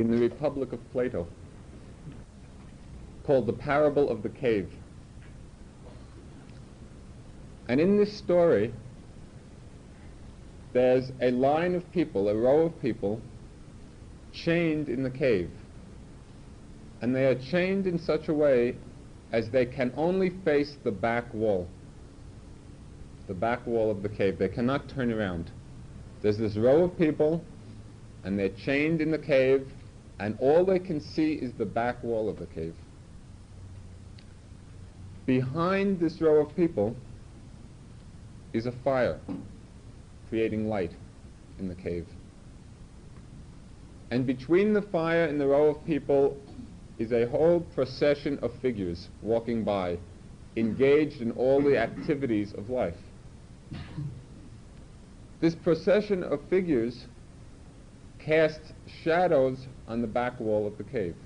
in the Republic of Plato called The Parable of the Cave. And in this story, there's a line of people, a row of people, chained in the cave. And they are chained in such a way as they can only face the back wall, the back wall of the cave. They cannot turn around. There's this row of people, and they're chained in the cave, and all they can see is the back wall of the cave. Behind this row of people is a fire creating light in the cave. And between the fire and the row of people is a whole procession of figures walking by, engaged in all the activities of life. This procession of figures casts shadows on the back wall of the cave.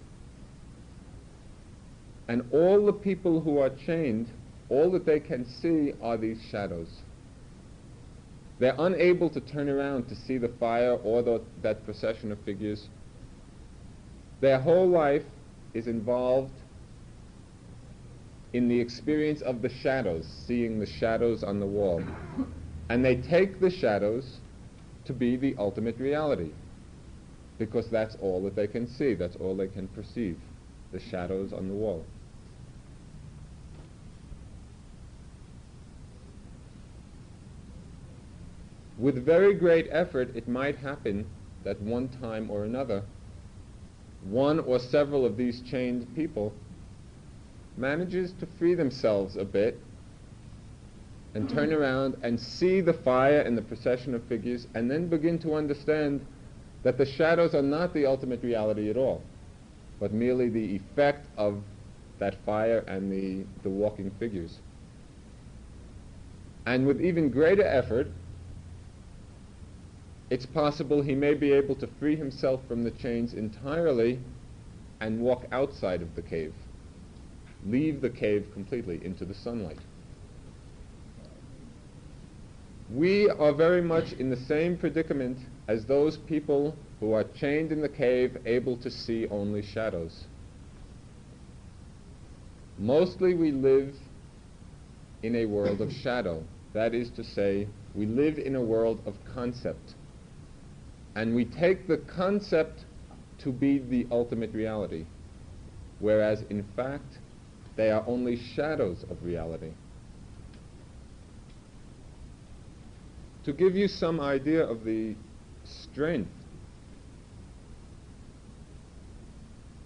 And all the people who are chained, all that they can see are these shadows. They're unable to turn around to see the fire or the, that procession of figures. Their whole life is involved in the experience of the shadows, seeing the shadows on the wall. And they take the shadows to be the ultimate reality because that's all that they can see, that's all they can perceive, the shadows on the wall. With very great effort, it might happen that one time or another, one or several of these chained people manages to free themselves a bit and turn around and see the fire and the procession of figures and then begin to understand that the shadows are not the ultimate reality at all, but merely the effect of that fire and the, the walking figures. And with even greater effort, it's possible he may be able to free himself from the chains entirely and walk outside of the cave, leave the cave completely into the sunlight. We are very much in the same predicament as those people who are chained in the cave, able to see only shadows. Mostly we live in a world of shadow. That is to say, we live in a world of concept. And we take the concept to be the ultimate reality, whereas in fact they are only shadows of reality. To give you some idea of the strength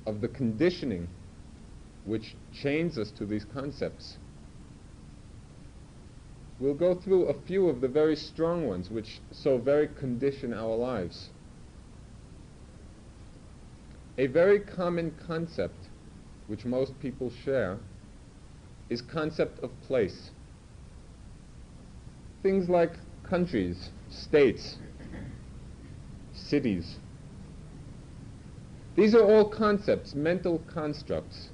of the conditioning which chains us to these concepts. We'll go through a few of the very strong ones which so very condition our lives. A very common concept which most people share is concept of place. Things like countries, states, cities. These are all concepts, mental constructs.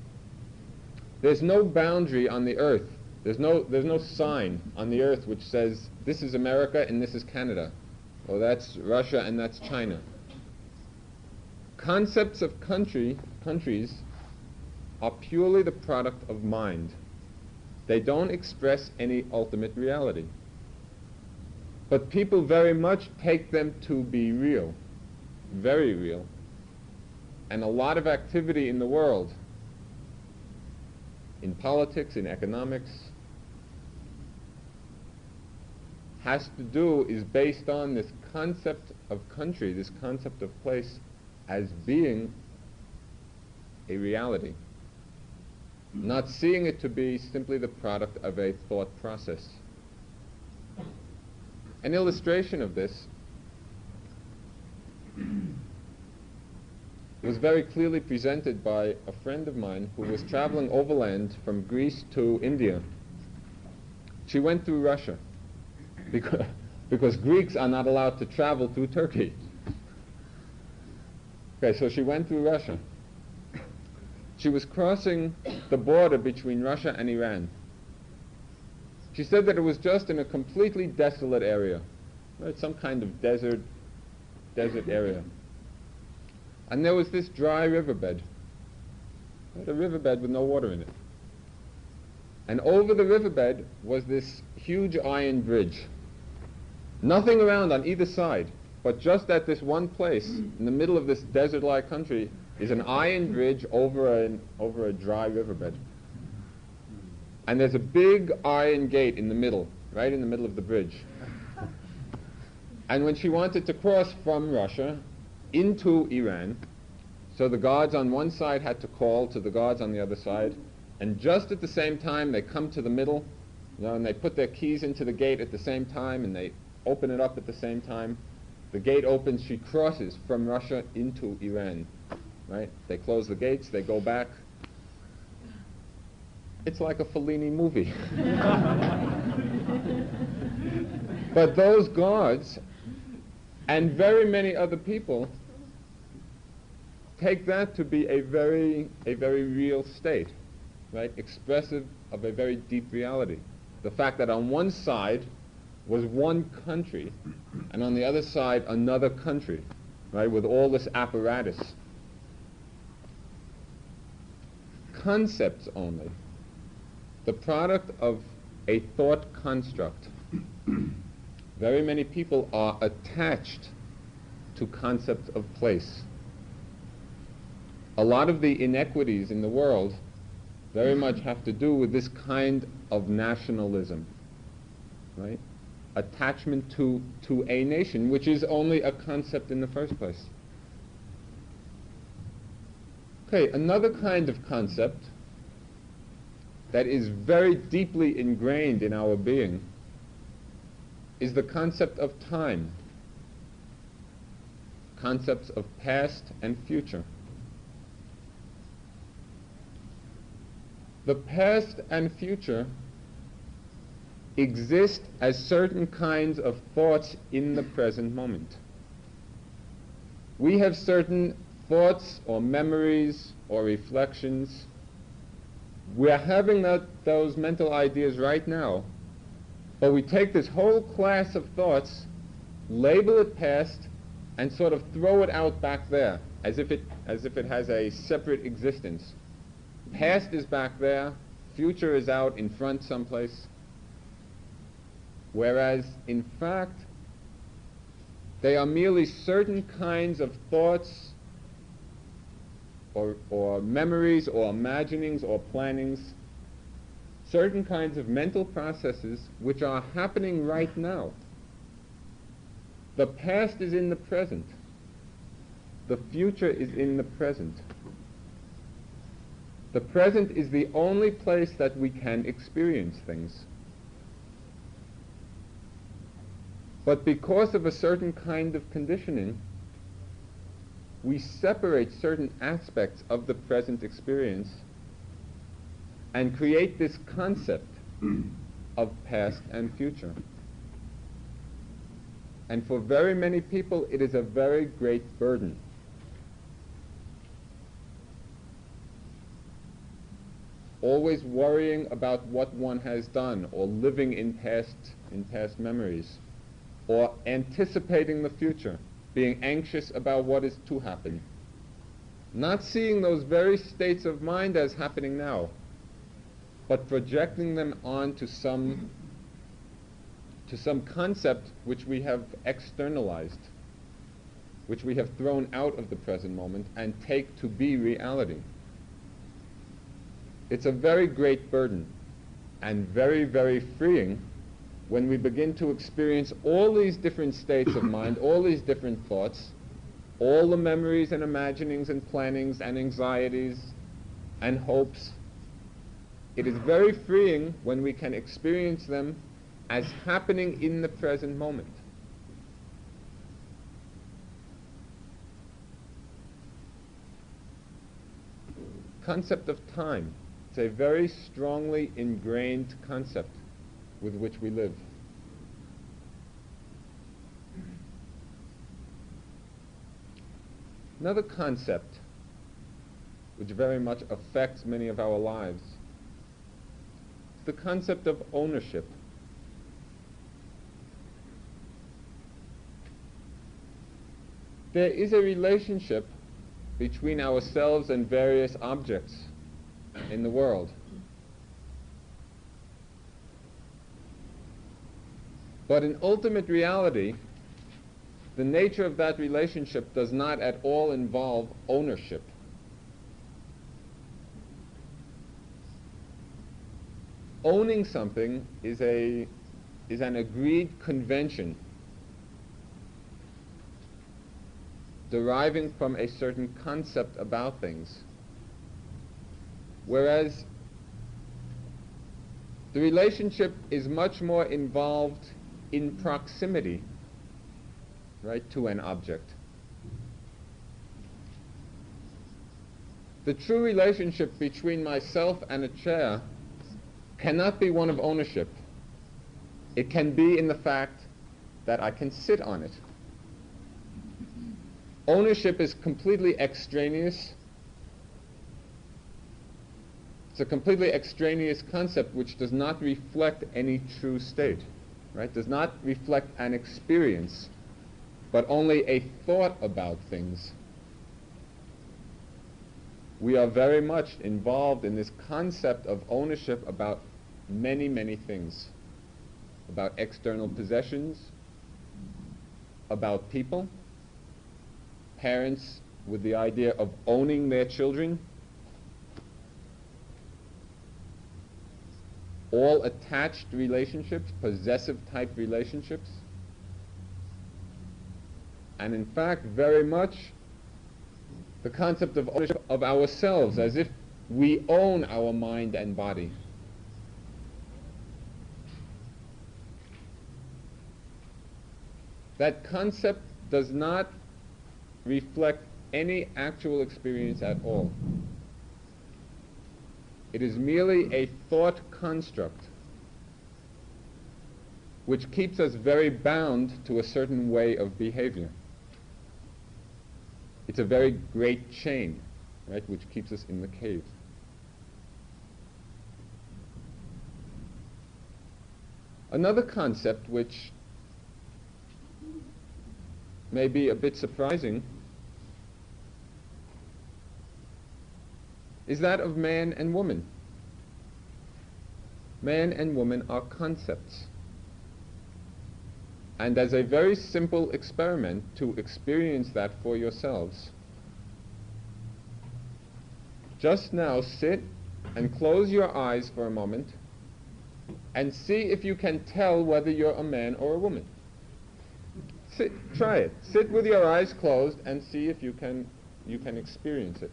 There's no boundary on the earth. There's no, there's no sign on the earth which says this is America and this is Canada, or that's Russia and that's China. Concepts of country, countries are purely the product of mind. They don't express any ultimate reality. But people very much take them to be real very real, and a lot of activity in the world, in politics, in economics, has to do, is based on this concept of country, this concept of place as being a reality. Not seeing it to be simply the product of a thought process. An illustration of this was very clearly presented by a friend of mine who was traveling overland from Greece to India. She went through Russia because, because Greeks are not allowed to travel through Turkey. Okay, so she went through Russia. She was crossing the border between Russia and Iran. She said that it was just in a completely desolate area, right, some kind of desert desert area. And there was this dry riverbed. A riverbed with no water in it. And over the riverbed was this huge iron bridge. Nothing around on either side, but just at this one place, in the middle of this desert-like country, is an iron bridge over, an, over a dry riverbed. And there's a big iron gate in the middle, right in the middle of the bridge. And when she wanted to cross from Russia into Iran, so the guards on one side had to call to the guards on the other side, and just at the same time they come to the middle, you know, and they put their keys into the gate at the same time, and they open it up at the same time. The gate opens, she crosses from Russia into Iran, right? They close the gates, they go back. It's like a Fellini movie. but those guards and very many other people take that to be a very, a very real state, right? Expressive of a very deep reality. The fact that on one side was one country, and on the other side another country, right, with all this apparatus. Concepts only. The product of a thought construct. Very many people are attached to concepts of place. A lot of the inequities in the world very much have to do with this kind of nationalism, right? attachment to, to a nation, which is only a concept in the first place. Okay, another kind of concept that is very deeply ingrained in our being is the concept of time, concepts of past and future. The past and future exist as certain kinds of thoughts in the present moment. We have certain thoughts or memories or reflections. We're having that, those mental ideas right now, but we take this whole class of thoughts, label it past, and sort of throw it out back there as if it, as if it has a separate existence. Past is back there, future is out in front someplace. Whereas, in fact, they are merely certain kinds of thoughts or, or memories or imaginings or plannings, certain kinds of mental processes which are happening right now. The past is in the present. The future is in the present. The present is the only place that we can experience things. But because of a certain kind of conditioning, we separate certain aspects of the present experience and create this concept of past and future. And for very many people, it is a very great burden. Always worrying about what one has done or living in past, in past memories or anticipating the future, being anxious about what is to happen. Not seeing those very states of mind as happening now, but projecting them onto some to some concept which we have externalized, which we have thrown out of the present moment and take to be reality. It's a very great burden and very, very freeing when we begin to experience all these different states of mind, all these different thoughts, all the memories and imaginings and plannings and anxieties and hopes, it is very freeing when we can experience them as happening in the present moment. Concept of time. It's a very strongly ingrained concept with which we live. Another concept which very much affects many of our lives is the concept of ownership. There is a relationship between ourselves and various objects in the world. But in ultimate reality, the nature of that relationship does not at all involve ownership. Owning something is, a, is an agreed convention deriving from a certain concept about things. Whereas the relationship is much more involved in proximity, right, to an object. The true relationship between myself and a chair cannot be one of ownership. It can be in the fact that I can sit on it. Ownership is completely extraneous. It's a completely extraneous concept which does not reflect any true state right, does not reflect an experience, but only a thought about things. We are very much involved in this concept of ownership about many, many things. About external possessions, about people, parents with the idea of owning their children, all attached relationships, possessive type relationships, and in fact very much the concept of ownership of ourselves as if we own our mind and body. That concept does not reflect any actual experience at all. It is merely a thought construct which keeps us very bound to a certain way of behavior. It's a very great chain, right, which keeps us in the cave. Another concept which may be a bit surprising is that of man and woman. Man and woman are concepts. And as a very simple experiment to experience that for yourselves, just now sit and close your eyes for a moment and see if you can tell whether you're a man or a woman. Sit, try it. Sit with your eyes closed and see if you can, you can experience it.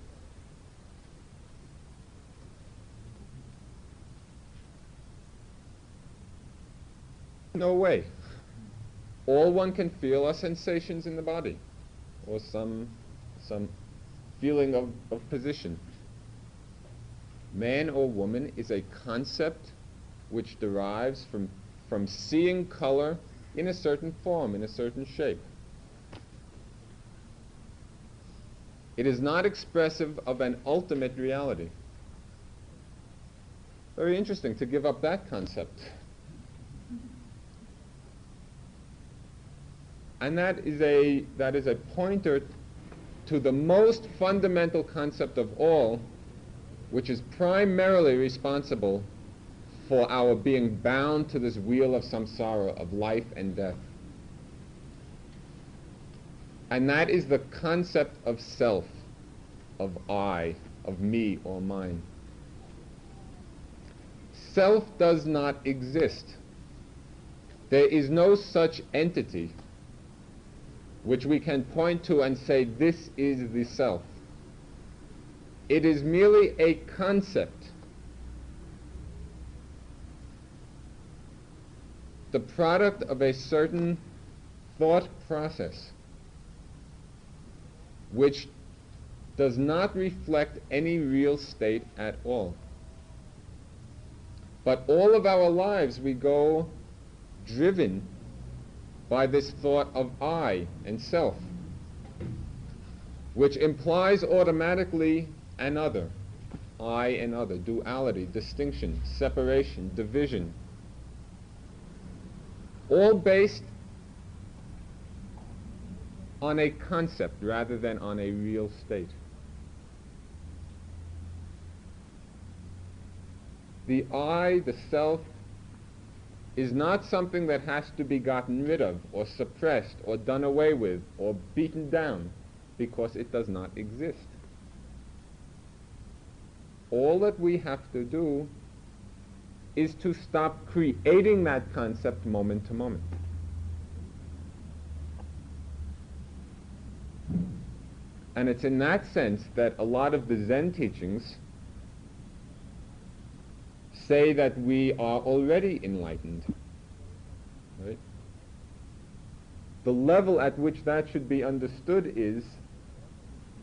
No way. All one can feel are sensations in the body or some, some feeling of, of position. Man or woman is a concept which derives from, from seeing color in a certain form, in a certain shape. It is not expressive of an ultimate reality. Very interesting to give up that concept. And that is a, that is a pointer to the most fundamental concept of all, which is primarily responsible for our being bound to this wheel of samsara, of life and death. And that is the concept of self, of I, of me or mine. Self does not exist. There is no such entity which we can point to and say this is the self. It is merely a concept. The product of a certain thought process which does not reflect any real state at all. But all of our lives we go driven by this thought of I and self, which implies automatically another, I and other, duality, distinction, separation, division, all based on a concept rather than on a real state. The I, the self, is not something that has to be gotten rid of or suppressed or done away with or beaten down because it does not exist. All that we have to do is to stop creating that concept moment to moment. And it's in that sense that a lot of the Zen teachings say that we are already enlightened. Right? The level at which that should be understood is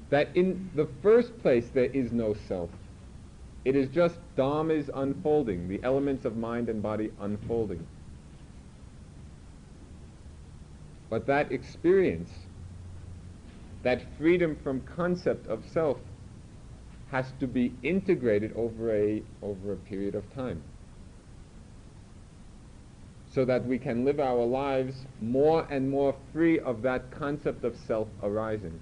that in the first place there is no self. It is just Dhammas unfolding, the elements of mind and body unfolding. But that experience, that freedom from concept of self, has to be integrated over a, over a period of time so that we can live our lives more and more free of that concept of self arising.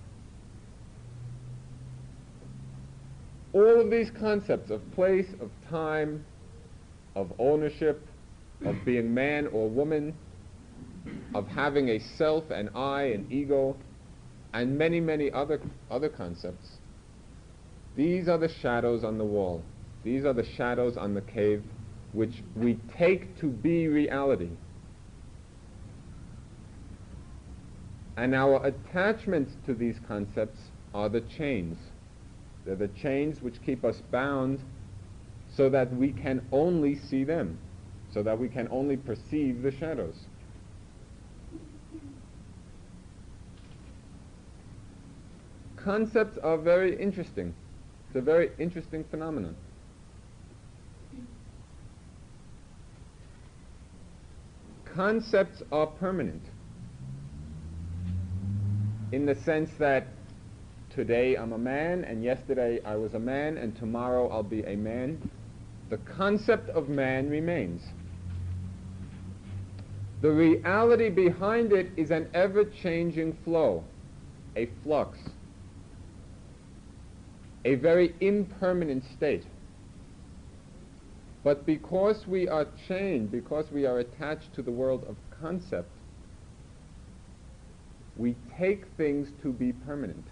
All of these concepts of place, of time, of ownership, of being man or woman, of having a self, an I, an ego, and many, many other, other concepts these are the shadows on the wall. These are the shadows on the cave which we take to be reality. And our attachments to these concepts are the chains. They're the chains which keep us bound so that we can only see them, so that we can only perceive the shadows. Concepts are very interesting. It's a very interesting phenomenon. Concepts are permanent in the sense that today I'm a man and yesterday I was a man and tomorrow I'll be a man. The concept of man remains. The reality behind it is an ever-changing flow, a flux a very impermanent state. But because we are chained, because we are attached to the world of concept, we take things to be permanent.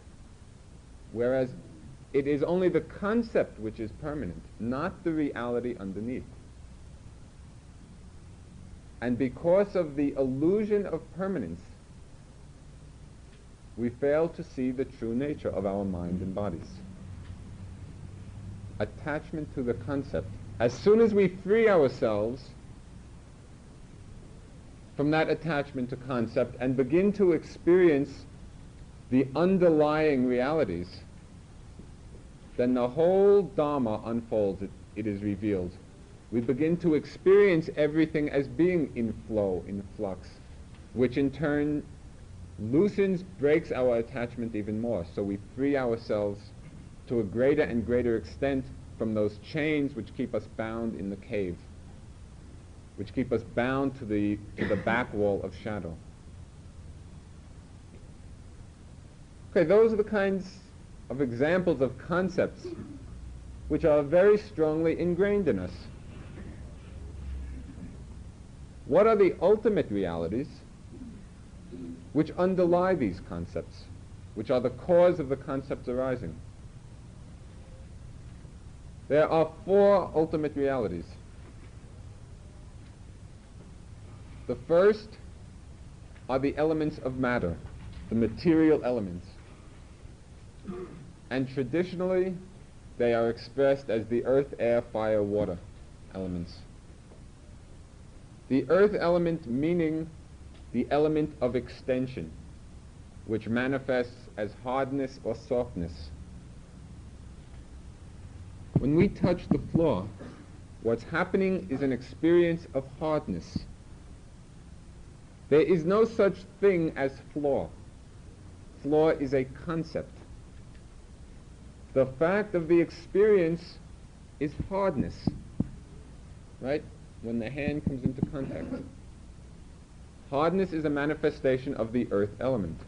Whereas it is only the concept which is permanent, not the reality underneath. And because of the illusion of permanence, we fail to see the true nature of our mind and bodies attachment to the concept. As soon as we free ourselves from that attachment to concept and begin to experience the underlying realities, then the whole Dharma unfolds, it, it is revealed. We begin to experience everything as being in flow, in flux, which in turn loosens, breaks our attachment even more. So we free ourselves to a greater and greater extent from those chains which keep us bound in the cave, which keep us bound to the, to the back wall of shadow. Okay, those are the kinds of examples of concepts which are very strongly ingrained in us. What are the ultimate realities which underlie these concepts, which are the cause of the concepts arising? There are four ultimate realities. The first are the elements of matter, the material elements. And traditionally, they are expressed as the earth, air, fire, water elements. The earth element meaning the element of extension, which manifests as hardness or softness. When we touch the floor, what's happening is an experience of hardness. There is no such thing as floor. Floor is a concept. The fact of the experience is hardness, right? When the hand comes into contact. Hardness is a manifestation of the earth element.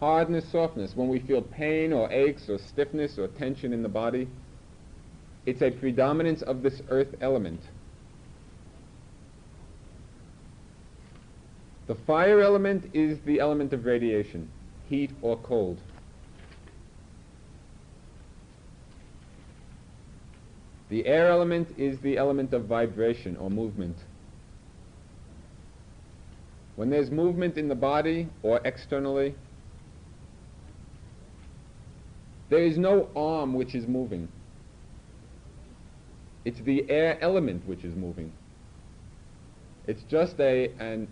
Hardness, softness, when we feel pain or aches or stiffness or tension in the body, it's a predominance of this earth element. The fire element is the element of radiation, heat or cold. The air element is the element of vibration or movement. When there's movement in the body or externally, there is no arm which is moving. It's the air element which is moving. It's just a an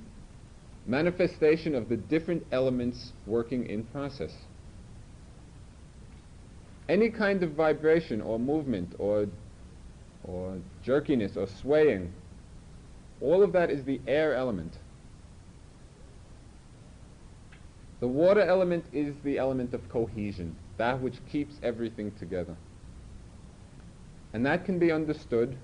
manifestation of the different elements working in process. Any kind of vibration or movement or, or jerkiness or swaying, all of that is the air element. The water element is the element of cohesion, that which keeps everything together. And that can be understood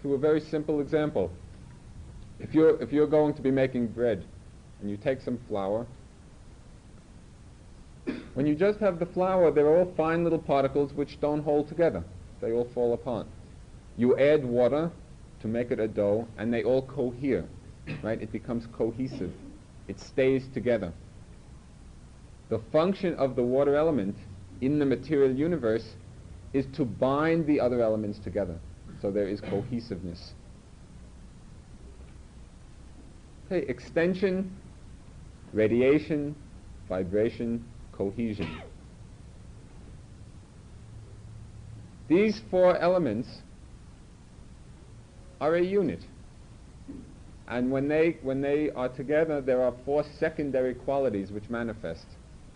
through a very simple example. If you're, if you're going to be making bread and you take some flour, when you just have the flour, they're all fine little particles which don't hold together. They all fall apart. You add water to make it a dough, and they all cohere, right? It becomes cohesive. It stays together. The function of the water element in the material universe is to bind the other elements together so there is cohesiveness. Okay, extension, radiation, vibration, cohesion. These four elements are a unit. And when they, when they are together, there are four secondary qualities which manifest.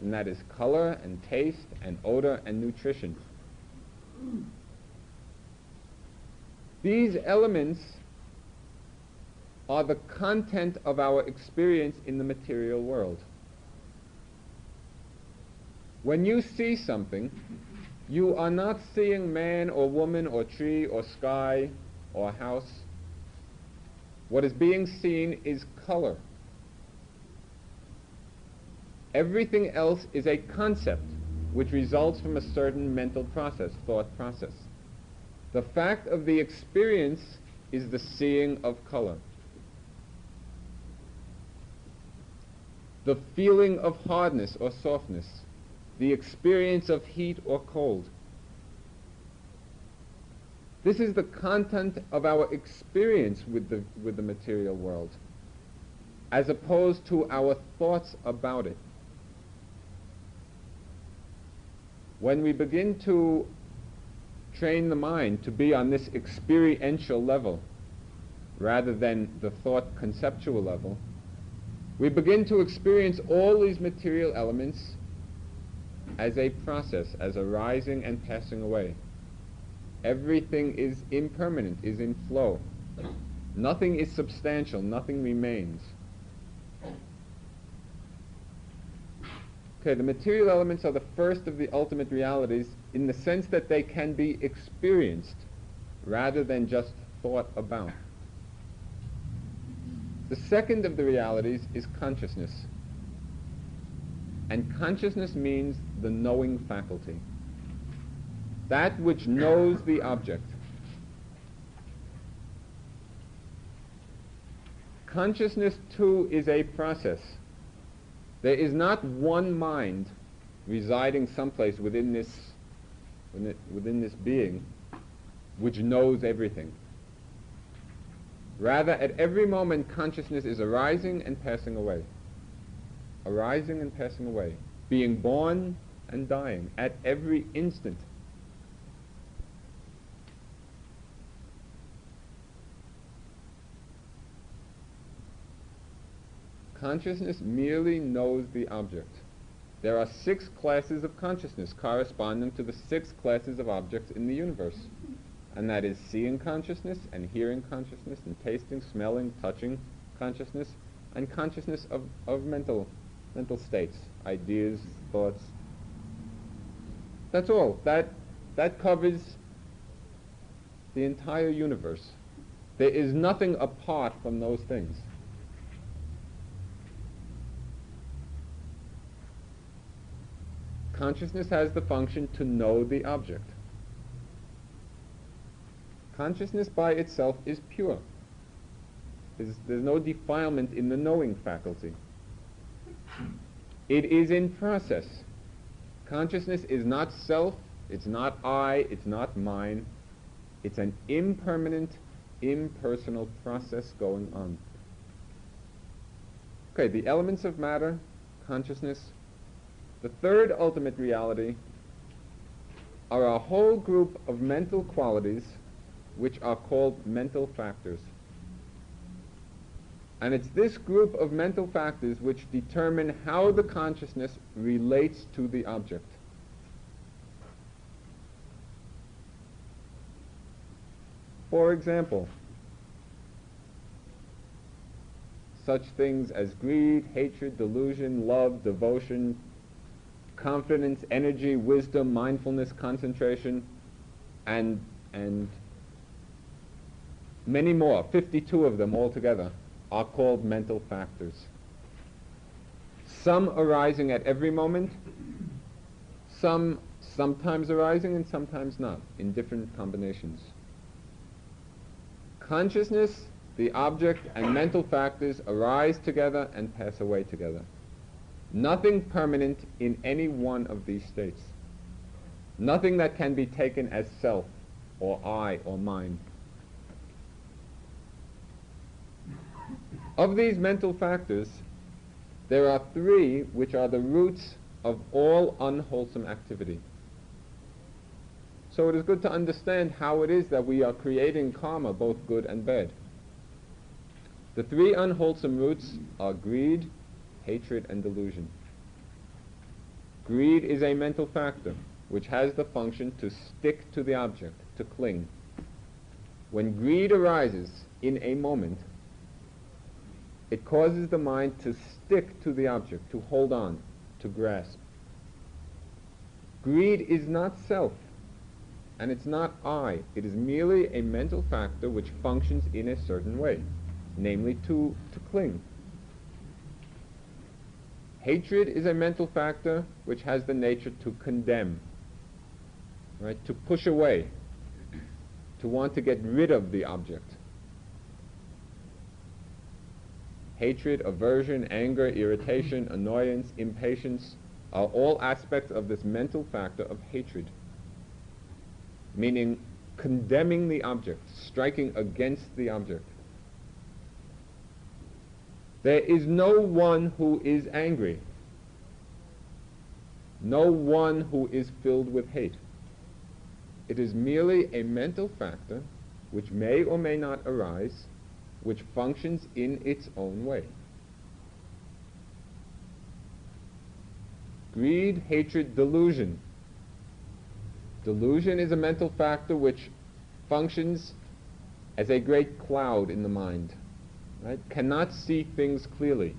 And that is color and taste and odor and nutrition. These elements are the content of our experience in the material world. When you see something, you are not seeing man or woman or tree or sky or house. What is being seen is color. Everything else is a concept which results from a certain mental process, thought process. The fact of the experience is the seeing of color. The feeling of hardness or softness. The experience of heat or cold. This is the content of our experience with the, with the material world, as opposed to our thoughts about it. When we begin to train the mind to be on this experiential level rather than the thought conceptual level, we begin to experience all these material elements as a process, as arising and passing away. Everything is impermanent, is in flow. Nothing is substantial, nothing remains. Okay, the material elements are the first of the ultimate realities in the sense that they can be experienced rather than just thought about. The second of the realities is consciousness. And consciousness means the knowing faculty. That which knows the object. Consciousness, too, is a process. There is not one mind residing someplace within this, within this being which knows everything. Rather, at every moment, consciousness is arising and passing away. Arising and passing away. Being born and dying at every instant. Consciousness merely knows the object. There are six classes of consciousness corresponding to the six classes of objects in the universe. And that is seeing consciousness and hearing consciousness and tasting, smelling, touching consciousness and consciousness of, of mental, mental states, ideas, thoughts. That's all. That, that covers the entire universe. There is nothing apart from those things. Consciousness has the function to know the object. Consciousness by itself is pure. There's, there's no defilement in the knowing faculty. It is in process. Consciousness is not self, it's not I, it's not mine. It's an impermanent, impersonal process going on. Okay, the elements of matter, consciousness. The third ultimate reality are a whole group of mental qualities which are called mental factors. And it's this group of mental factors which determine how the consciousness relates to the object. For example, such things as greed, hatred, delusion, love, devotion, confidence, energy, wisdom, mindfulness, concentration, and, and many more, 52 of them altogether, are called mental factors. Some arising at every moment, some sometimes arising and sometimes not, in different combinations. Consciousness, the object, and mental factors arise together and pass away together. Nothing permanent in any one of these states. Nothing that can be taken as self, or I, or mine. Of these mental factors, there are three which are the roots of all unwholesome activity. So it is good to understand how it is that we are creating karma, both good and bad. The three unwholesome roots are greed, hatred, and delusion. Greed is a mental factor which has the function to stick to the object, to cling. When greed arises in a moment, it causes the mind to stick to the object, to hold on, to grasp. Greed is not self, and it's not I. It is merely a mental factor which functions in a certain way, namely to, to cling. Hatred is a mental factor which has the nature to condemn, right? To push away, to want to get rid of the object. hatred, aversion, anger, irritation, annoyance, impatience are all aspects of this mental factor of hatred, meaning condemning the object, striking against the object. There is no one who is angry, no one who is filled with hate. It is merely a mental factor which may or may not arise which functions in its own way. Greed, hatred, delusion. Delusion is a mental factor which functions as a great cloud in the mind. Right? Cannot see things clearly.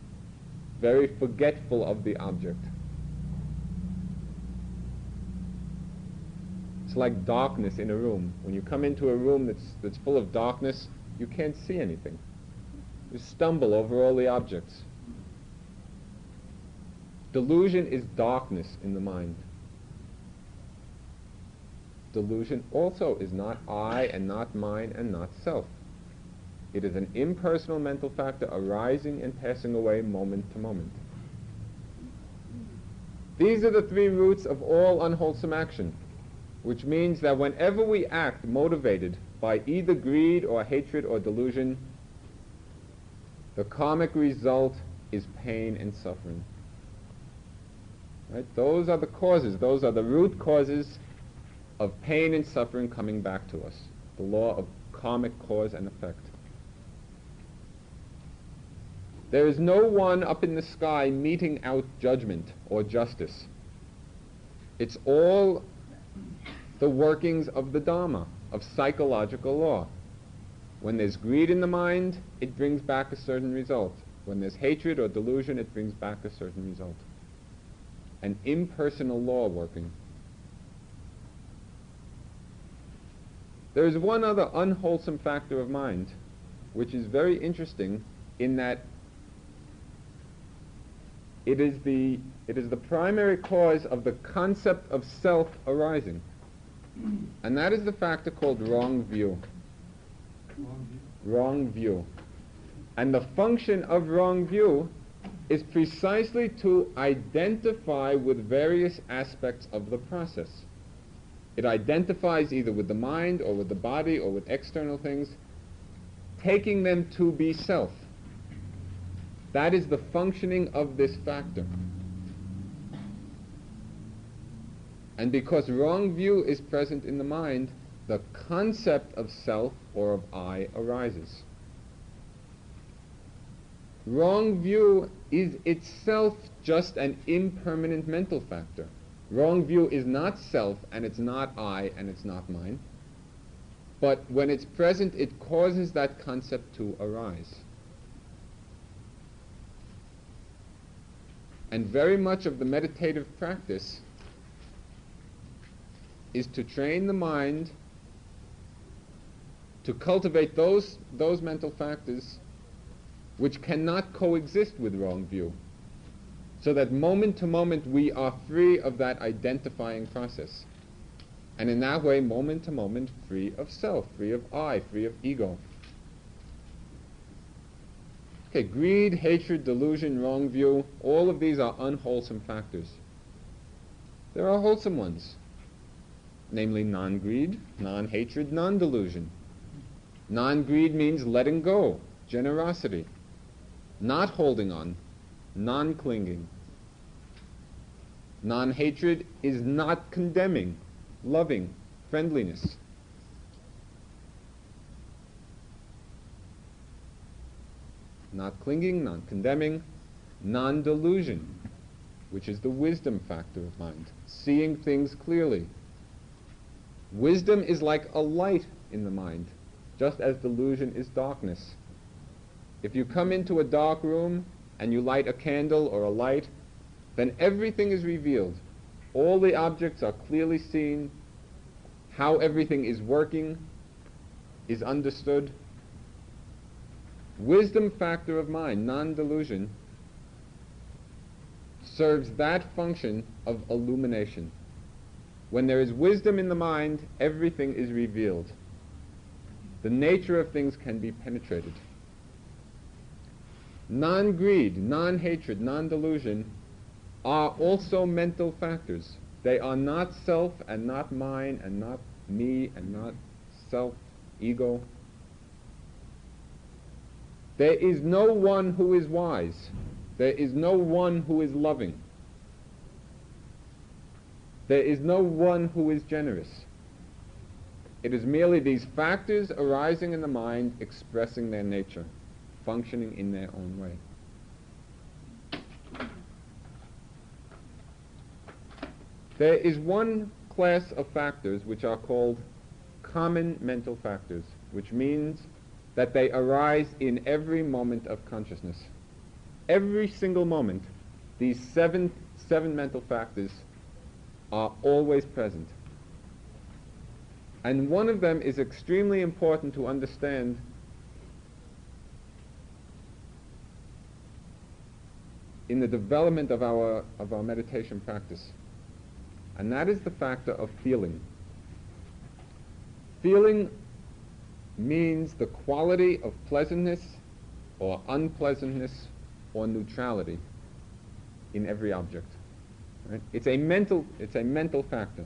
Very forgetful of the object. It's like darkness in a room. When you come into a room that's, that's full of darkness, you can't see anything. You stumble over all the objects. Delusion is darkness in the mind. Delusion also is not I and not mine and not self. It is an impersonal mental factor arising and passing away moment to moment. These are the three roots of all unwholesome action, which means that whenever we act motivated by either greed or hatred or delusion, the karmic result is pain and suffering. Right? Those are the causes. Those are the root causes of pain and suffering coming back to us. The law of karmic cause and effect. There is no one up in the sky meting out judgment or justice. It's all the workings of the Dharma of psychological law. When there's greed in the mind, it brings back a certain result. When there's hatred or delusion, it brings back a certain result. An impersonal law working. There is one other unwholesome factor of mind, which is very interesting in that It is the, it is the primary cause of the concept of self arising. And that is the factor called wrong view. Wrong view. Wrong view. And the function of wrong view is precisely to identify with various aspects of the process. It identifies either with the mind or with the body or with external things, taking them to be self. That is the functioning of this factor. And because wrong view is present in the mind, the concept of self or of I arises. Wrong view is itself just an impermanent mental factor. Wrong view is not self, and it's not I, and it's not mine. But when it's present, it causes that concept to arise. And very much of the meditative practice is to train the mind to cultivate those, those mental factors which cannot coexist with wrong view. So that moment to moment we are free of that identifying process. And in that way, moment to moment, free of self, free of I, free of ego. Okay, greed, hatred, delusion, wrong view, all of these are unwholesome factors. There are wholesome ones, namely non-greed, non-hatred, non-delusion. Non-greed means letting go, generosity not holding on, non-clinging. Non-hatred is not condemning, loving, friendliness. Not clinging, non-condemning, non-delusion, which is the wisdom factor of mind, seeing things clearly. Wisdom is like a light in the mind, just as delusion is darkness. If you come into a dark room and you light a candle or a light, then everything is revealed. All the objects are clearly seen. How everything is working is understood. Wisdom factor of mind, non-delusion, serves that function of illumination. When there is wisdom in the mind, everything is revealed. The nature of things can be penetrated. Non-greed, non-hatred, non-delusion are also mental factors. They are not self and not mine and not me and not self, ego. There is no one who is wise. There is no one who is loving. There is no one who is generous. It is merely these factors arising in the mind expressing their nature functioning in their own way. There is one class of factors which are called common mental factors, which means that they arise in every moment of consciousness. Every single moment, these seven, seven mental factors are always present. And one of them is extremely important to understand in the development of our, of our meditation practice. And that is the factor of feeling. Feeling means the quality of pleasantness or unpleasantness or neutrality in every object. Right? It's, a mental, it's a mental factor.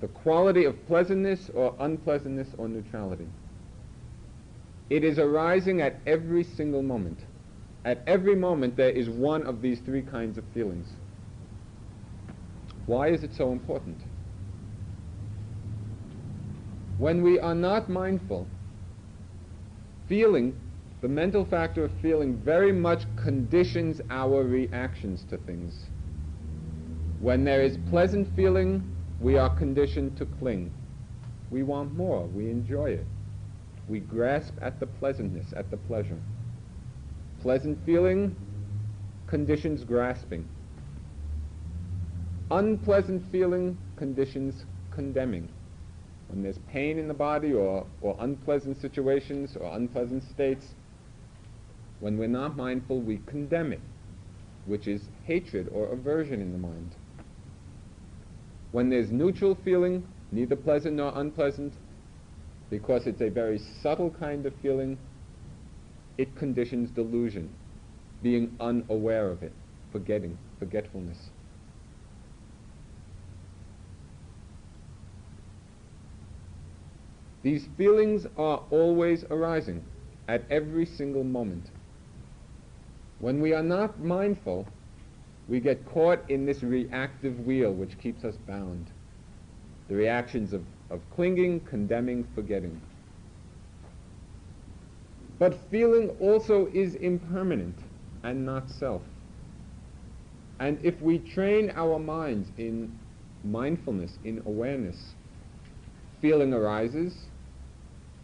The quality of pleasantness or unpleasantness or neutrality. It is arising at every single moment. At every moment there is one of these three kinds of feelings. Why is it so important? When we are not mindful, feeling, the mental factor of feeling very much conditions our reactions to things. When there is pleasant feeling, we are conditioned to cling. We want more. We enjoy it. We grasp at the pleasantness, at the pleasure. Pleasant feeling conditions grasping. Unpleasant feeling conditions condemning. When there's pain in the body or, or unpleasant situations or unpleasant states, when we're not mindful, we condemn it. which is hatred or aversion in the mind. When there's neutral feeling, neither pleasant nor unpleasant, because it's a very subtle kind of feeling, it conditions delusion, being unaware of it, forgetting, forgetfulness. These feelings are always arising at every single moment. When we are not mindful, we get caught in this reactive wheel which keeps us bound. The reactions of, of clinging, condemning, forgetting. But feeling also is impermanent and not self. And if we train our minds in mindfulness, in awareness, feeling arises,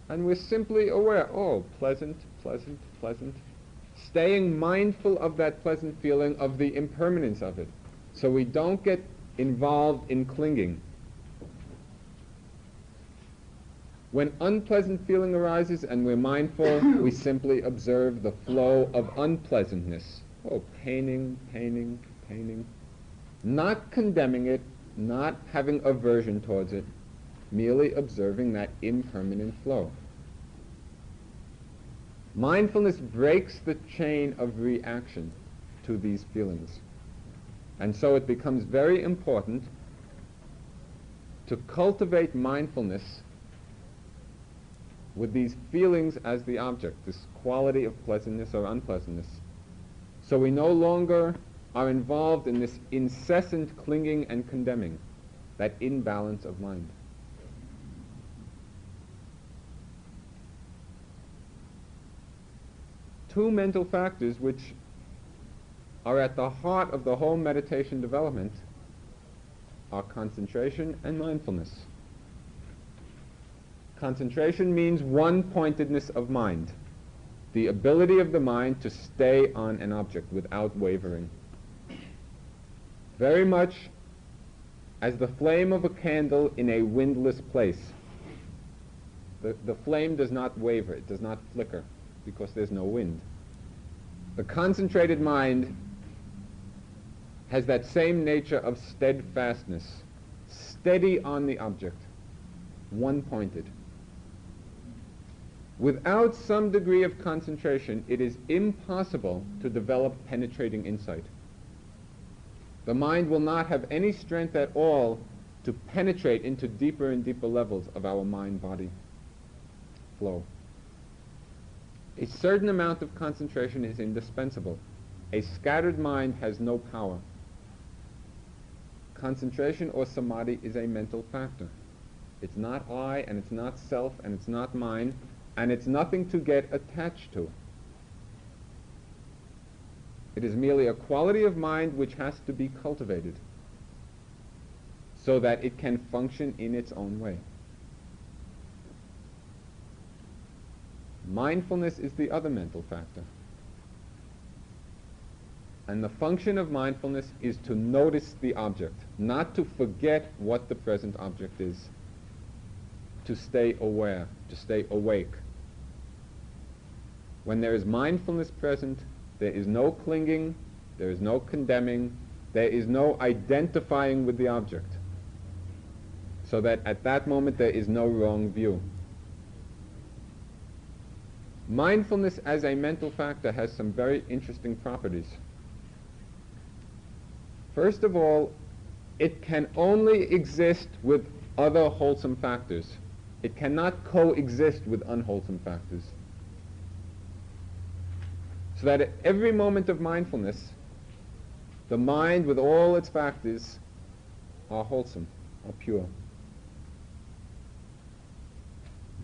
and we're simply aware, oh, pleasant, pleasant, pleasant, staying mindful of that pleasant feeling, of the impermanence of it, so we don't get involved in clinging. When unpleasant feeling arises and we're mindful, we simply observe the flow of unpleasantness. Oh, paining, paining, paining. Not condemning it, not having aversion towards it, merely observing that impermanent flow. Mindfulness breaks the chain of reaction to these feelings. And so it becomes very important to cultivate mindfulness with these feelings as the object, this quality of pleasantness or unpleasantness. So we no longer are involved in this incessant clinging and condemning, that imbalance of mind. Two mental factors which are at the heart of the whole meditation development are concentration and mindfulness. Concentration means one-pointedness of mind, the ability of the mind to stay on an object without wavering. Very much as the flame of a candle in a windless place. The, the flame does not waver, it does not flicker, because there's no wind. The concentrated mind has that same nature of steadfastness, steady on the object, one-pointed. Without some degree of concentration, it is impossible to develop penetrating insight. The mind will not have any strength at all to penetrate into deeper and deeper levels of our mind-body flow. A certain amount of concentration is indispensable. A scattered mind has no power. Concentration or samadhi is a mental factor. It's not I, and it's not self, and it's not mine, and it's nothing to get attached to. It is merely a quality of mind which has to be cultivated so that it can function in its own way. Mindfulness is the other mental factor. And the function of mindfulness is to notice the object, not to forget what the present object is, to stay aware, to stay awake. When there is mindfulness present, there is no clinging, there is no condemning, there is no identifying with the object. So that at that moment there is no wrong view. Mindfulness as a mental factor has some very interesting properties. First of all, it can only exist with other wholesome factors. It cannot coexist with unwholesome factors. So that at every moment of mindfulness, the mind with all its factors are wholesome, are pure.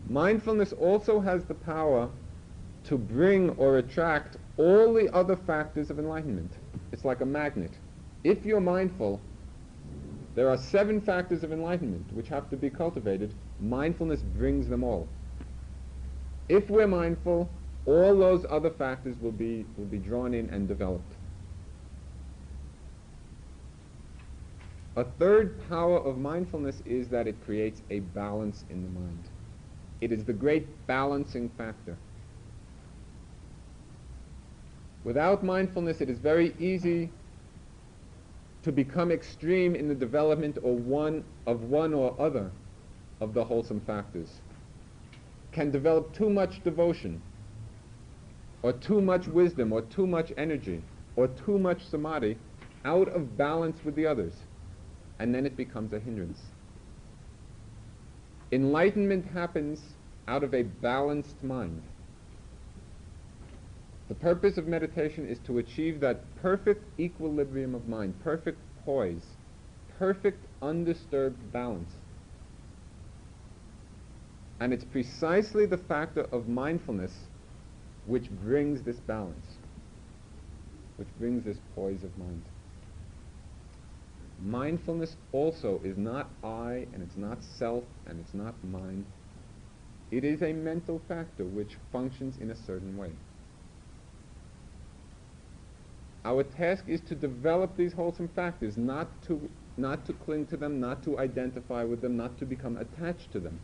Mindfulness also has the power to bring or attract all the other factors of enlightenment. It's like a magnet. If you're mindful, there are seven factors of enlightenment which have to be cultivated. Mindfulness brings them all. If we're mindful, all those other factors will be, will be drawn in and developed. A third power of mindfulness is that it creates a balance in the mind. It is the great balancing factor. Without mindfulness, it is very easy to become extreme in the development or one of one or other of the wholesome factors. Can develop too much devotion, or too much wisdom, or too much energy, or too much samadhi, out of balance with the others, and then it becomes a hindrance. Enlightenment happens out of a balanced mind. The purpose of meditation is to achieve that perfect equilibrium of mind, perfect poise, perfect undisturbed balance. And it's precisely the factor of mindfulness which brings this balance, which brings this poise of mind. Mindfulness also is not I, and it's not self, and it's not mind. It is a mental factor which functions in a certain way. Our task is to develop these wholesome factors, not to, not to cling to them, not to identify with them, not to become attached to them.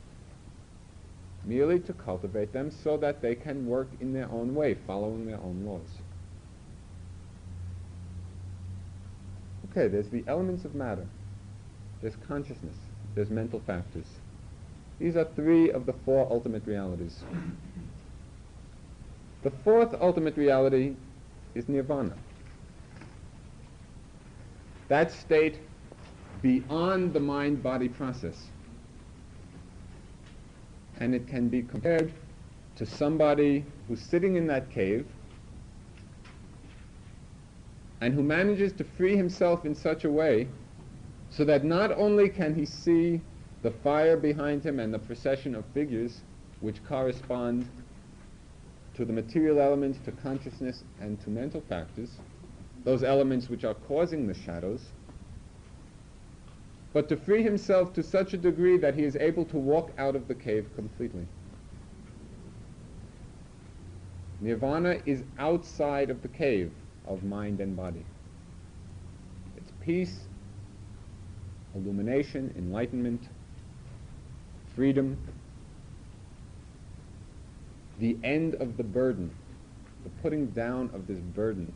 Merely to cultivate them so that they can work in their own way, following their own laws. Okay, there's the elements of matter. There's consciousness. There's mental factors. These are three of the four ultimate realities. The fourth ultimate reality is nirvana. That state beyond the mind-body process. And it can be compared to somebody who's sitting in that cave and who manages to free himself in such a way so that not only can he see the fire behind him and the procession of figures which correspond to the material elements, to consciousness, and to mental factors, those elements which are causing the shadows, but to free himself to such a degree that he is able to walk out of the cave completely. Nirvana is outside of the cave of mind and body. It's peace, illumination, enlightenment, freedom, the end of the burden, the putting down of this burden.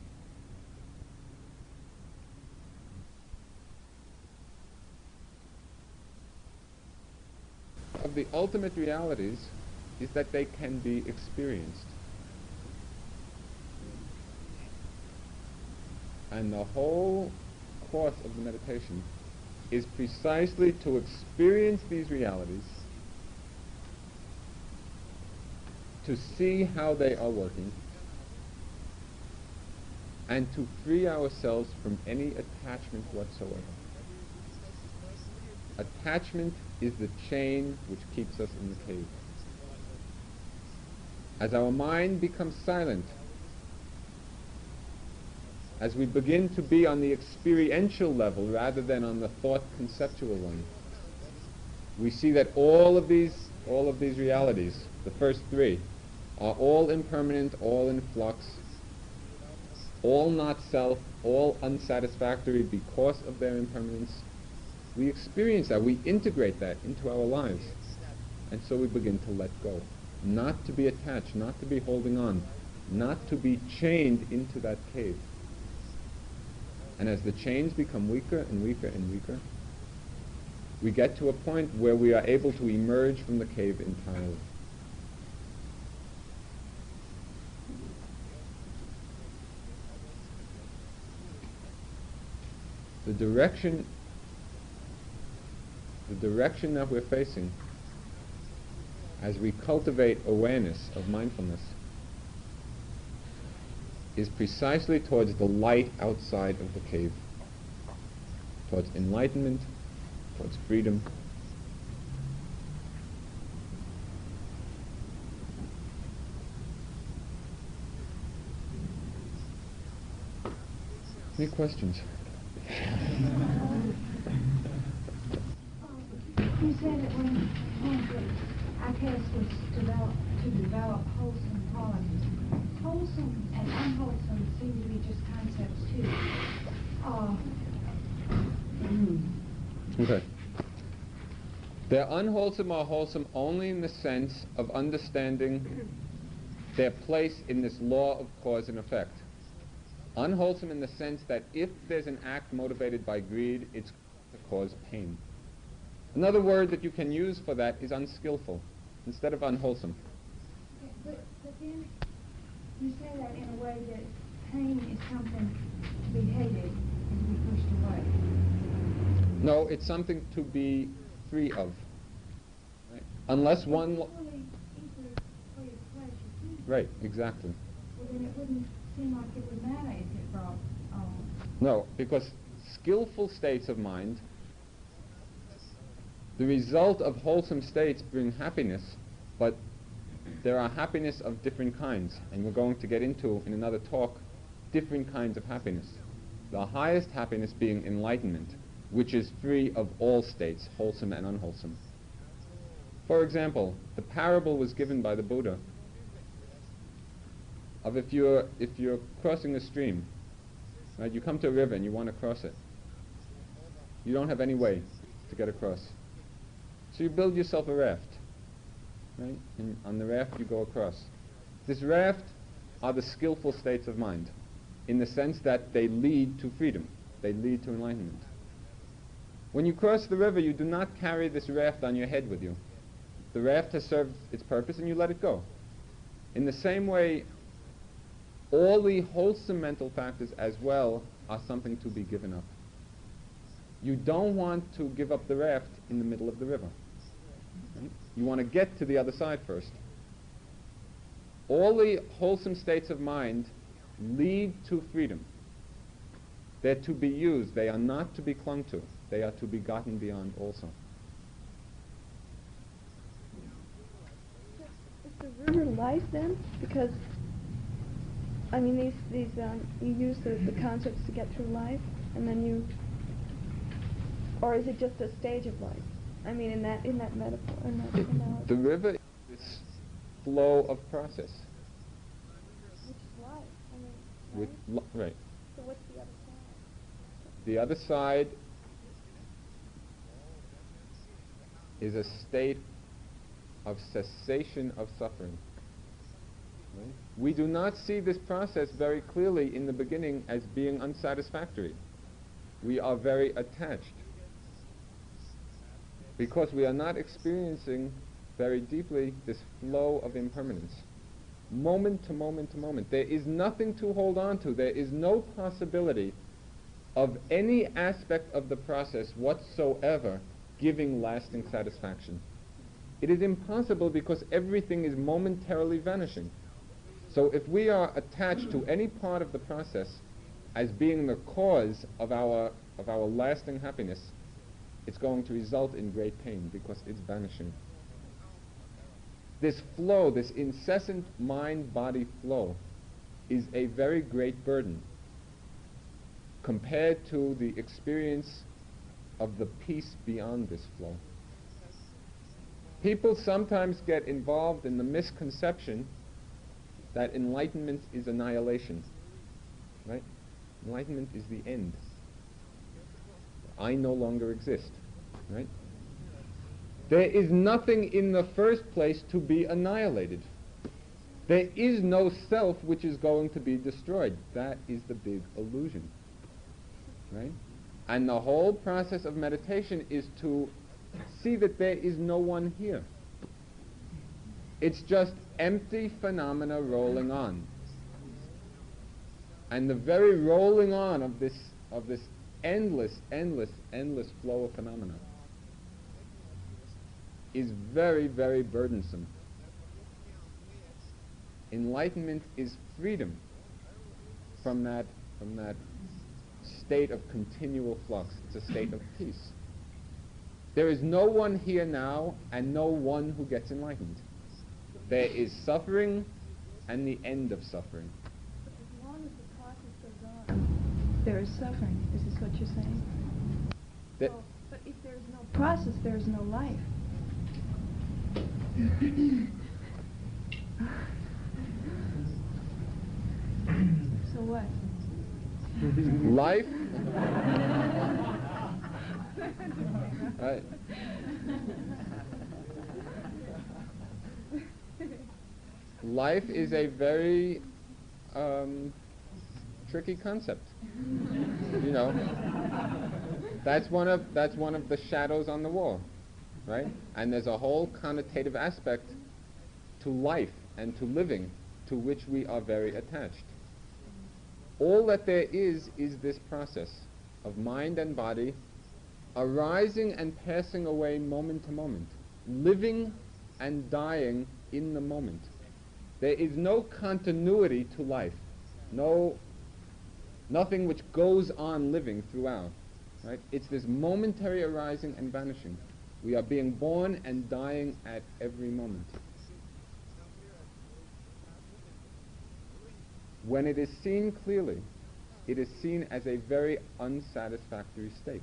Of the ultimate realities is that they can be experienced. And the whole course of the meditation is precisely to experience these realities, to see how they are working, and to free ourselves from any attachment whatsoever. Attachment is the chain which keeps us in the cave. As our mind becomes silent, as we begin to be on the experiential level rather than on the thought conceptual one, we see that all of these, all of these realities, the first three, are all impermanent, all in flux, all not self, all unsatisfactory because of their impermanence. We experience that, we integrate that into our lives. And so we begin to let go. Not to be attached, not to be holding on, not to be chained into that cave. And as the chains become weaker and weaker and weaker, we get to a point where we are able to emerge from the cave entirely. The direction the direction that we're facing as we cultivate awareness of mindfulness is precisely towards the light outside of the cave, towards enlightenment, towards freedom. Any questions? You said that when, our task was develop, to develop wholesome qualities. Wholesome and unwholesome seem to be just concepts too. Uh, Okay. They're unwholesome or wholesome only in the sense of understanding their place in this law of cause and effect. Unwholesome in the sense that if there's an act motivated by greed, it's to cause pain. Another word that you can use for that is unskillful instead of unwholesome. Okay, but, but then you say that in a way that pain is something to be hated and to be pushed away. No, it's something to be free of. Right? Unless one. Well, surely either for your pleasure too. Right, exactly. Well, then it wouldn't seem like it would matter if it brought, um, No, because skillful states of mind, the result of wholesome states bring happiness, but there are happiness of different kinds, and we're going to get into in another talk different kinds of happiness. The highest happiness being enlightenment, which is free of all states, wholesome and unwholesome. For example, the parable was given by the Buddha of if you're if you're crossing a stream, right? You come to a river and you want to cross it. You don't have any way to get across. So you build yourself a raft, right? And on the raft you go across. This raft are the skillful states of mind, in the sense that they lead to freedom. They lead to enlightenment. When you cross the river, you do not carry this raft on your head with you. The raft has served its purpose and you let it go. In the same way, all the wholesome mental factors as well are something to be given up. You don't want to give up the raft in the middle of the river. You want to get to the other side first. All the wholesome states of mind lead to freedom. They're to be used. They are not to be clung to. They are to be gotten beyond also. Is the river life then? Because I mean, these these um, you use the, the concepts to get through life, and then you, or is it just a stage of life? I mean, in that in that metaphor, in that analogy. The river is this flow of process. Which is life. I mean, With right? li- right. So what's the other side? The other side is a state of cessation of suffering. Right? We do not see this process very clearly in the beginning as being unsatisfactory. We are very attached because we are not experiencing very deeply this flow of impermanence. Moment to moment to moment. There is nothing to hold on to. There is no possibility of any aspect of the process whatsoever giving lasting satisfaction. It is impossible because everything is momentarily vanishing. So if we are attached to any part of the process as being the cause of our, of our lasting happiness, it's going to result in great pain because it's vanishing. This flow, this incessant mind-body flow, is a very great burden compared to the experience of the peace beyond this flow. People sometimes get involved in the misconception that enlightenment is annihilation. Right? Enlightenment is the end. I no longer exist. Right? There is nothing in the first place to be annihilated. There is no self which is going to be destroyed. That is the big illusion. Right? And the whole process of meditation is to see that there is no one here. It's just empty phenomena rolling on. And the very rolling on of this of this endless, endless, endless flow of phenomena is very, very burdensome. Enlightenment is freedom from that from that state of continual flux. It's a state of peace. There is no one here now and no one who gets enlightened. There is suffering and the end of suffering. As as the on, there is suffering. What you're saying? That- So, but if there's no process, there's no life. so what? Life Right. Life is a very um, tricky concept. You know, that's one of that's one of the shadows on the wall, right? And there's a whole connotative aspect to life and to living to which we are very attached. All that there is is this process of mind and body arising and passing away moment to moment, living and dying in the moment. There is no continuity to life, no nothing which goes on living throughout. Right? It's this momentary arising and vanishing. We are being born and dying at every moment. When it is seen clearly, it is seen as a very unsatisfactory state.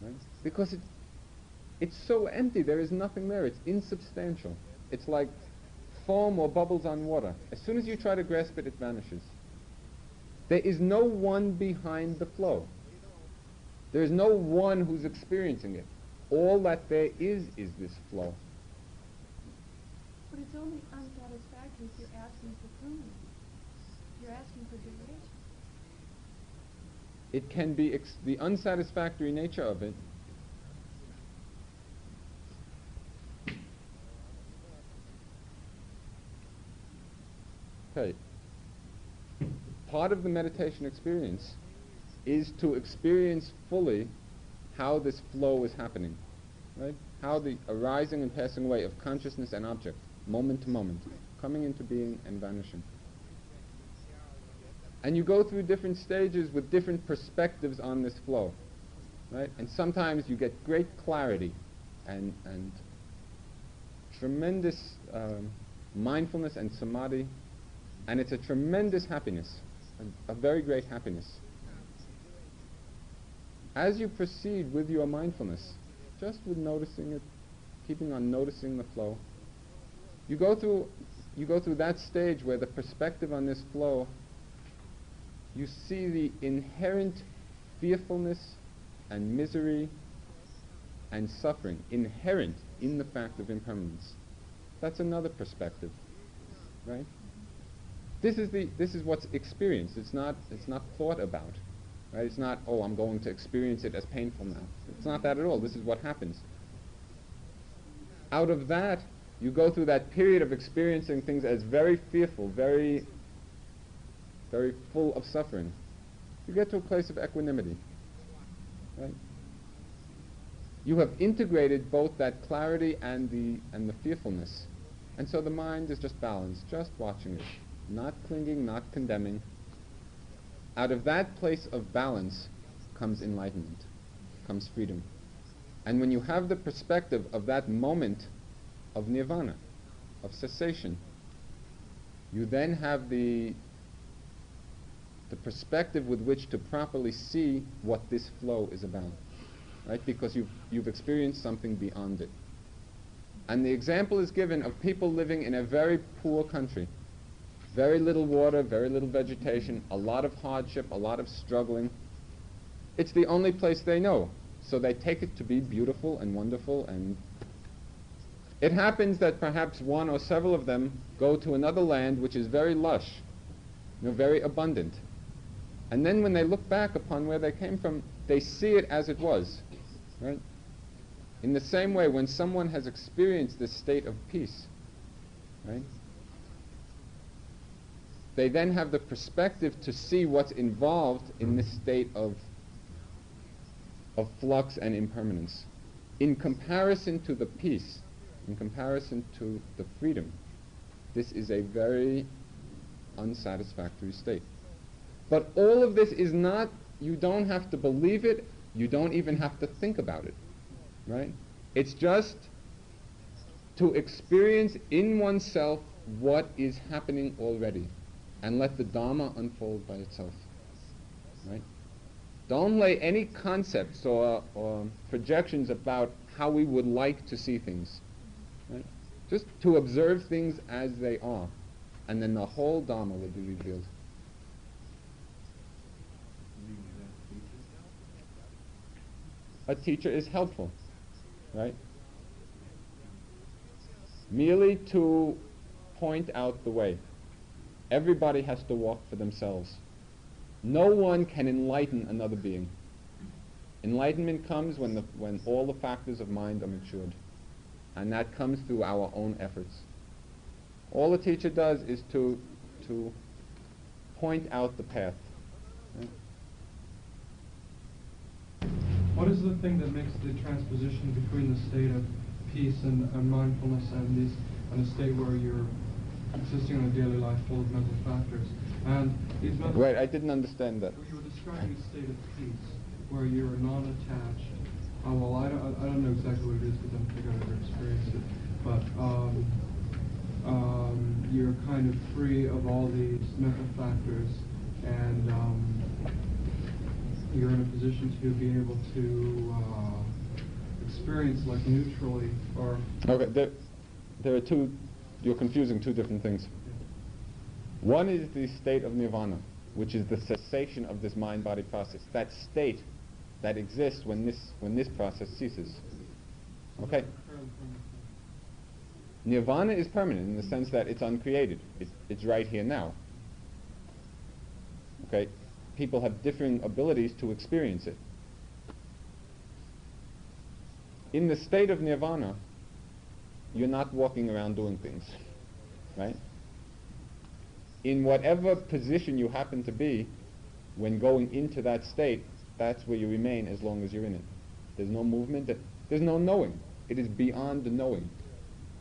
Right? Because it, it's so empty, there is nothing there, it's insubstantial. It's like foam or bubbles on water. As soon as you try to grasp it, it vanishes. There is no one behind the flow. There is no one who's experiencing it. All that there is is this flow. But it's only unsatisfactory if you're asking for permanence. You're asking for duration. It can be ex- the unsatisfactory nature of it. Okay. Part of the meditation experience is to experience fully how this flow is happening, right? How the arising and passing away of consciousness and object, moment to moment, coming into being and vanishing. And you go through different stages with different perspectives on this flow, right? And sometimes you get great clarity and, and tremendous um, mindfulness and samadhi, and it's a tremendous happiness, a, a very great happiness. As you proceed with your mindfulness, just with noticing it, keeping on noticing the flow, you go through you go through that stage where the perspective on this flow you see the inherent fearfulness and misery and suffering inherent in the fact of impermanence. That's another perspective, right? This is the this is what's experienced. It's not it's not thought about, right? It's not oh I'm going to experience it as painful now. It's not that at all. This is what happens. Out of that, you go through that period of experiencing things as very fearful, very very full of suffering. You get to a place of equanimity. Right? You have integrated both that clarity and the and the fearfulness. And so the mind is just balanced, just watching it, not clinging, not condemning. Out of that place of balance comes enlightenment, comes freedom. And when you have the perspective of that moment of nirvana, of cessation, you then have the the perspective with which to properly see what this flow is about, right? Because you've, you've experienced something beyond it. And the example is given of people living in a very poor country. Very little water, very little vegetation, a lot of hardship, a lot of struggling. It's the only place they know. So they take it to be beautiful and wonderful and it happens that perhaps one or several of them go to another land which is very lush, you know, very abundant. And then when they look back upon where they came from, they see it as it was. Right? In the same way, when someone has experienced this state of peace, right, they then have the perspective to see what's involved in this state of, of flux and impermanence. In comparison to the peace, in comparison to the freedom, this is a very unsatisfactory state. But all of this is not, you don't have to believe it, you don't even have to think about it, right? It's just to experience in oneself what is happening already and let the Dharma unfold by itself, right? Don't lay any concepts or, or projections about how we would like to see things, right? Just to observe things as they are, and then the whole Dharma will be revealed. a teacher is helpful, right? Merely to point out the way. Everybody has to walk for themselves. No one can enlighten another being. Enlightenment comes when, the, when all the factors of mind are matured. And that comes through our own efforts. All the teacher does is to, to point out the path. What is the thing that makes the transposition between the state of peace and, and mindfulness and these and a state where you're existing in a daily life full of mental factors? And these mental Wait, I didn't understand that. You were describing a state of peace where you're non-attached. Uh, well, I don't, I don't know exactly what it is because I don't think I've ever experienced it. But um, um, you're kind of free of all these mental factors, and um, you're in a position to be able to uh, experience like neutrally or. Okay, there, there are two, you're confusing two different things. One is the state of nirvana, which is the cessation of this mind-body process. That state that exists when this, when this process ceases. Okay? Nirvana is permanent in the sense that it's uncreated. It's, it's right here now. Okay? People have differing abilities to experience it. In the state of nirvana, you're not walking around doing things. Right? In whatever position you happen to be when going into that state, that's where you remain as long as you're in it. There's no movement. There's no knowing. It is beyond the knowing.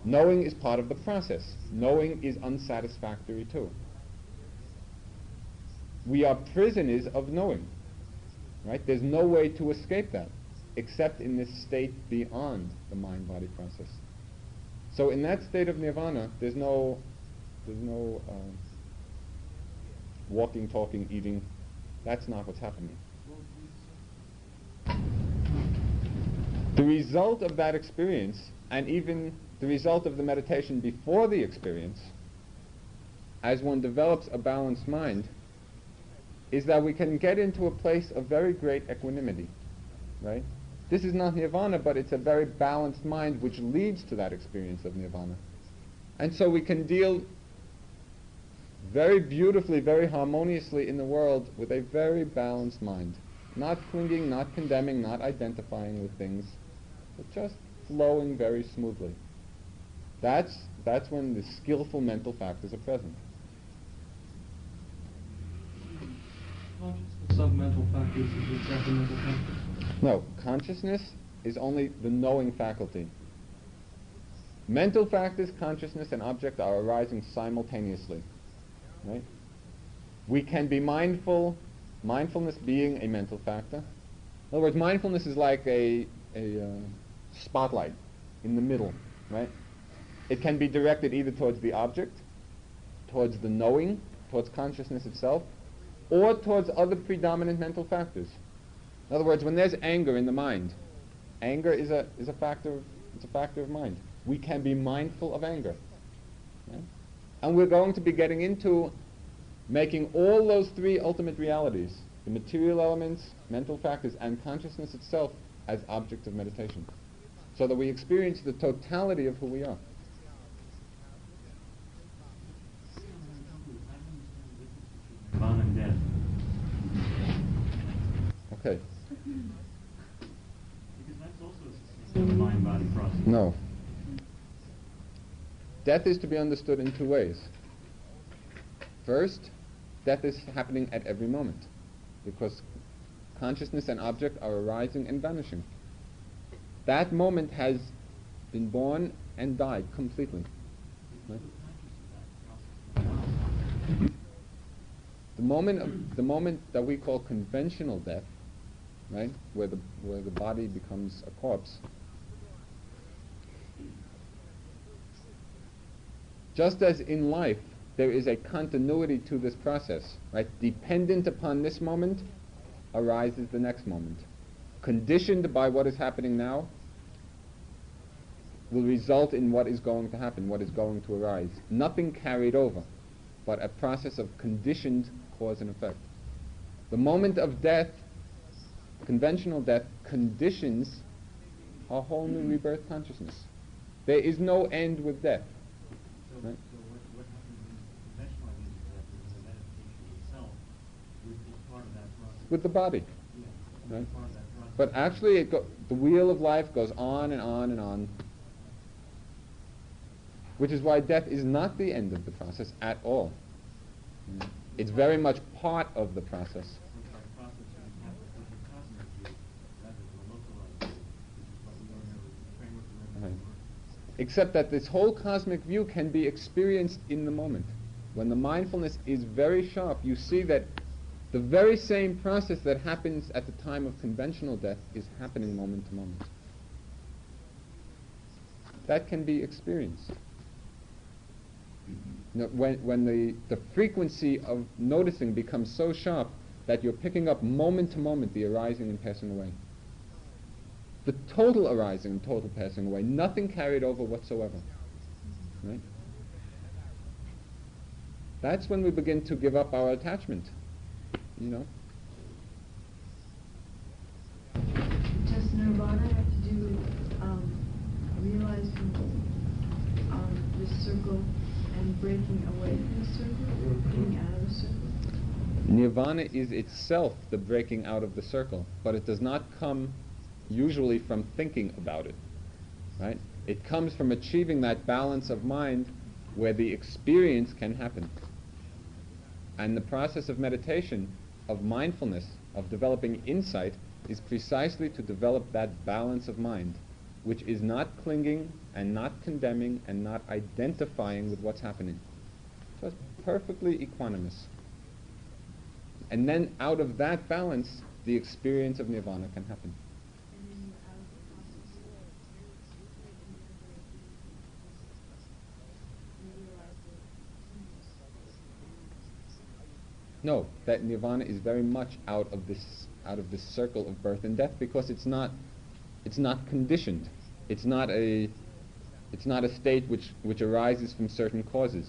Knowing is part of the process. Knowing is unsatisfactory too. We are prisoners of knowing. Right? There's no way to escape that except in this state beyond the mind-body process. So in that state of nirvana, there's no, there's no uh, walking, talking, eating. That's not what's happening. The result of that experience, and even the result of the meditation before the experience, as one develops a balanced mind, is that we can get into a place of very great equanimity, right? This is not nirvana, but it's a very balanced mind which leads to that experience of nirvana. And so we can deal very beautifully, very harmoniously in the world with a very balanced mind. Not clinging, not condemning, not identifying with things, but just flowing very smoothly. That's, that's when the skillful mental factors are present. Consciousness of mental factors is exactly mental factors. No, consciousness is only the knowing faculty. Mental factors, consciousness, and object are arising simultaneously. Right? We can be mindful, mindfulness being a mental factor. In other words, mindfulness is like a, a uh, spotlight in the middle, right? It can be directed either towards the object, towards the knowing, towards consciousness itself, or towards other predominant mental factors. In other words, when there's anger in the mind, anger is a, is a factor of, it's a factor of mind. We can be mindful of anger. Right? And we're going to be getting into making all those three ultimate realities, the material elements, mental factors, and consciousness itself as objects of meditation. So that we experience the totality of who we are. Nirvana and death. Okay. Because that's mind-body process. No. Death is to be understood in two ways. First, death is happening at every moment because consciousness and object are arising and vanishing. That moment has been born and died completely. Right? The moment, of, the moment that we call conventional death, right, where the where the body becomes a corpse, just as in life there is a continuity to this process, right? Dependent upon this moment arises the next moment. Conditioned by what is happening now will result in what is going to happen, what is going to arise. Nothing carried over, but a process of conditioned cause and effect. The moment of death, conventional death, conditions a whole new rebirth consciousness. There is no end with death. So, Right. so what, what happens in conventional ideas of death is the meditation itself would be part part of that process. With the body. Right. But actually, it go, the wheel of life goes on and on and on, which is why death is not the end of the process at all. It's very much part of the process. Except that this whole cosmic view can be experienced in the moment. When the mindfulness is very sharp, you see that the very same process that happens at the time of conventional death is happening moment to moment. That can be experienced. Know, when when the, the frequency of noticing becomes so sharp that you're picking up moment to moment the arising and passing away. The total arising and total passing away, nothing carried over whatsoever. Right? That's when we begin to give up our attachment. You know? Does nirvana have to do with um, realizing um, the circle and breaking away from the circle, getting out of the circle? Nirvana is itself the breaking out of the circle, but it does not come usually from thinking about it. Right? It comes from achieving that balance of mind where the experience can happen. And the process of meditation, of mindfulness, of developing insight, is precisely to develop that balance of mind, which is not clinging and not condemning and not identifying with what's happening. So it's perfectly equanimous. And then out of that balance, the experience of nirvana can happen. No, that nirvana is very much out of this out of this circle of birth and death because it's not it's not conditioned. It's not a it's not a state which, which arises from certain causes.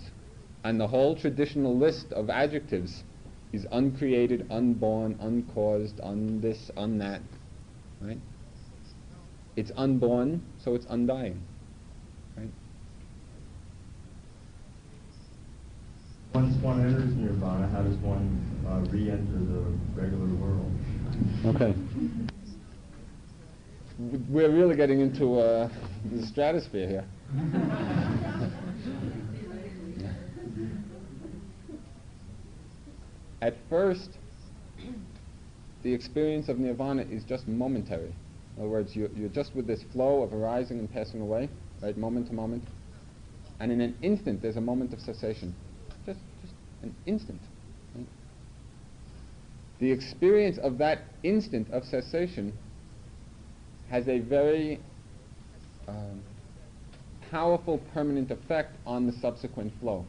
And the whole traditional list of adjectives is uncreated, unborn, uncaused, un this, un that. Right? It's unborn, so it's undying. Right? Once one enters nirvana, how does one uh, re-enter the regular world? Okay. We're really getting into uh, the stratosphere here. At first, the experience of nirvana is just momentary. In other words, you, you're just with this flow of arising and passing away, right, moment to moment. And in an instant, there's a moment of cessation. An instant. The experience of that instant of cessation has a very um, powerful permanent effect on the subsequent flow,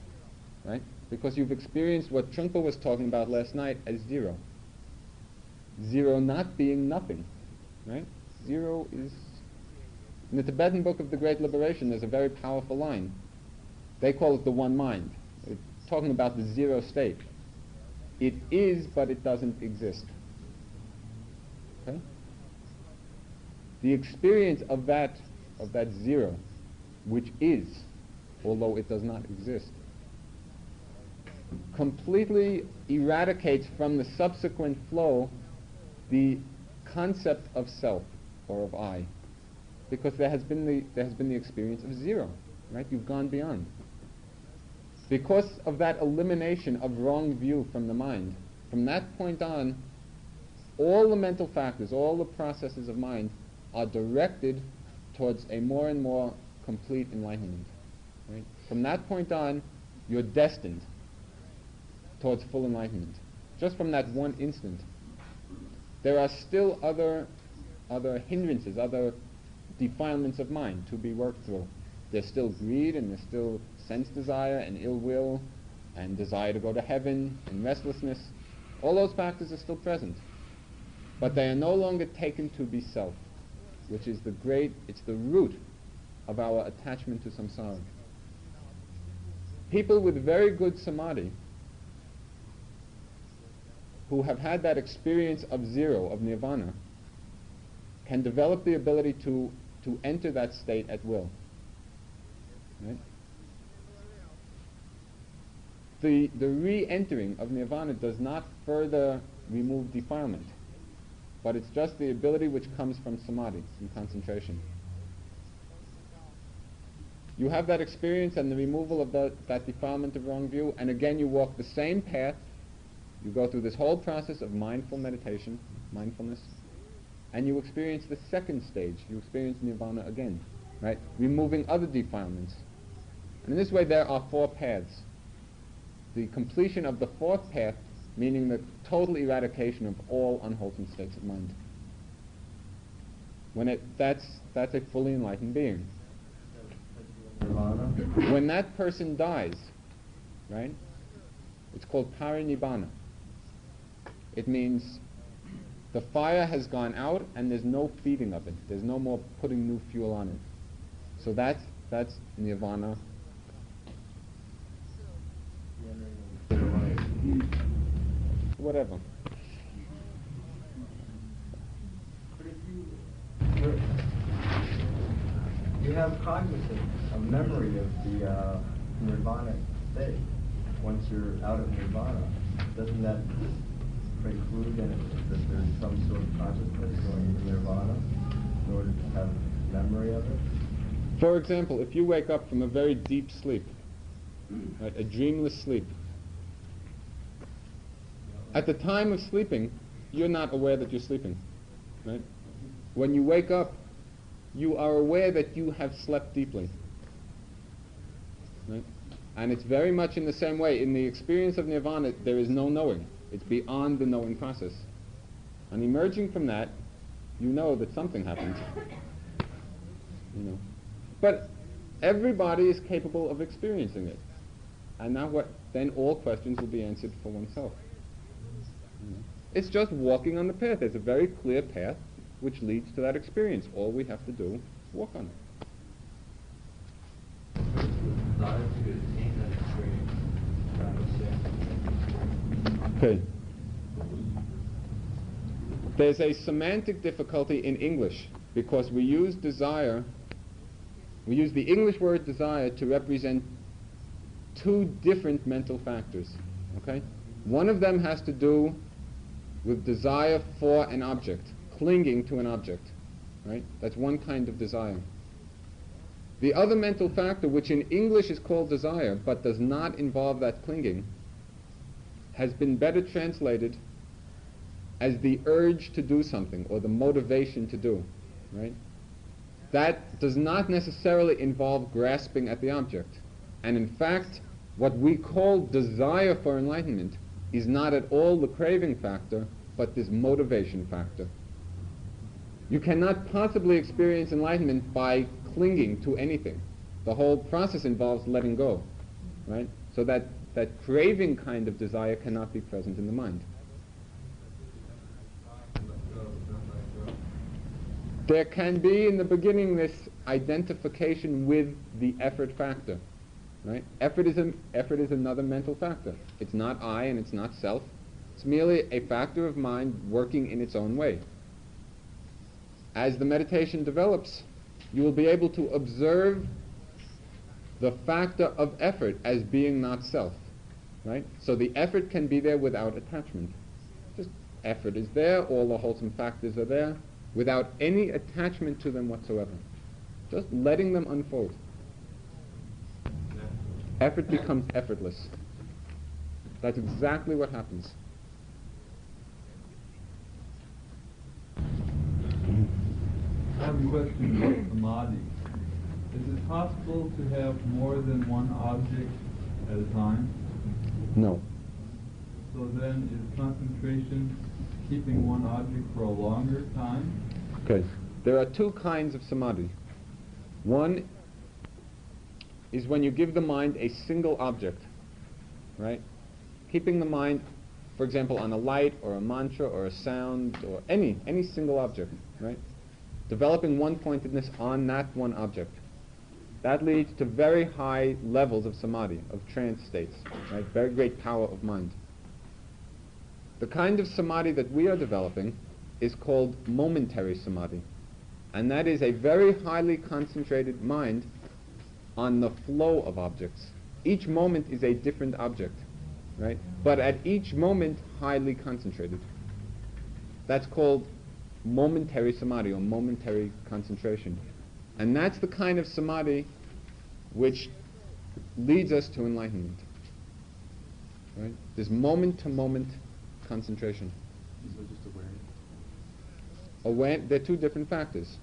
right? Because you've experienced what Trungpa was talking about last night as zero. Zero not being nothing, right? Zero is... In the Tibetan Book of the Great Liberation, there's a very powerful line. They call it the one mind. Talking about the zero state. It is, but it doesn't exist. Okay? The experience of that, of that zero, which is, although it does not exist, completely eradicates from the subsequent flow the concept of self or of I, because there has been the there has been the experience of zero, right? You've gone beyond. Because of that elimination of wrong view from the mind, from that point on, all the mental factors, all the processes of mind are directed towards a more and more complete enlightenment. Right? From that point on, you're destined towards full enlightenment. Just from that one instant. There are still other, other hindrances, other defilements of mind to be worked through. There's still greed and there's still sense desire and ill will and desire to go to heaven and restlessness. All those factors are still present. But they are no longer taken to be self, which is the great, it's the root of our attachment to samsara. People with very good samadhi who have had that experience of zero, of nirvana, can develop the ability to, to enter that state at will. Right? The, the re-entering of nirvana does not further remove defilement. But it's just the ability which comes from samadhi, from concentration. You have that experience and the removal of that, that defilement of wrong view, and again you walk the same path. You go through this whole process of mindful meditation, mindfulness, and you experience the second stage. You experience nirvana again, right? Removing other defilements. And in this way there are four paths. The completion of the fourth path, meaning the total eradication of all unwholesome states of mind. When it, that's, that's a fully enlightened being. When that person dies, right, it's called parinibbana. It means the fire has gone out and there's no feeding of it. There's no more putting new fuel on it. So that's, that's nirvana. Whatever. You, have cognizance, a memory of the uh, nirvana state, once you're out of nirvana, doesn't that preclude that there's some sort of consciousness going into nirvana in order to have memory of it? For example, if you wake up from a very deep sleep, right, a dreamless sleep, at the time of sleeping, you're not aware that you're sleeping, right? When you wake up, you are aware that you have slept deeply, right? And it's very much in the same way. In the experience of nirvana, there is no knowing. It's beyond the knowing process. And emerging from that, you know that something happened. You know. But everybody is capable of experiencing it. And now what then all questions will be answered for oneself. It's just walking on the path. There's a very clear path which leads to that experience. All we have to do is walk on it. Desire to attain that experience, I understand. Okay. There's a semantic difficulty in English because we use desire, we use the English word desire to represent two different mental factors. Okay? One of them has to do with desire for an object, clinging to an object. Right? That's one kind of desire. The other mental factor, which in English is called desire, but does not involve that clinging, has been better translated as the urge to do something or the motivation to do, right? That does not necessarily involve grasping at the object. And in fact, what we call desire for enlightenment is not at all the craving factor, but this motivation factor. You cannot possibly experience enlightenment by clinging to anything. The whole process involves letting go, right? So that, that craving kind of desire cannot be present in the mind. There can be in the beginning this identification with the effort factor, right? Effort is, a, effort is another mental factor. It's not I and it's not self. It's merely a factor of mind working in its own way. As the meditation develops, you will be able to observe the factor of effort as being not self, right? So the effort can be there without attachment. Just effort is there, all the wholesome factors are there, without any attachment to them whatsoever. Just letting them unfold. Effort becomes effortless. That's exactly what happens. I have a question about samadhi. Is it possible to have more than one object at a time? No. So then is concentration keeping one object for a longer time? Okay. There are two kinds of samadhi. One is when you give the mind a single object, right? Keeping the mind, for example, on a light or a mantra or a sound or any any single object, right? Developing one pointedness on that one object. That leads to very high levels of samadhi, of trance states, right? Very great power of mind. The kind of samadhi that we are developing is called momentary samadhi. And that is a very highly concentrated mind on the flow of objects. Each moment is a different object, right? But at each moment, highly concentrated. That's called momentary samadhi or momentary concentration. And that's the kind of samadhi which leads us to enlightenment. Right? This moment to moment concentration. So just awareness. Aware, they're two different factors.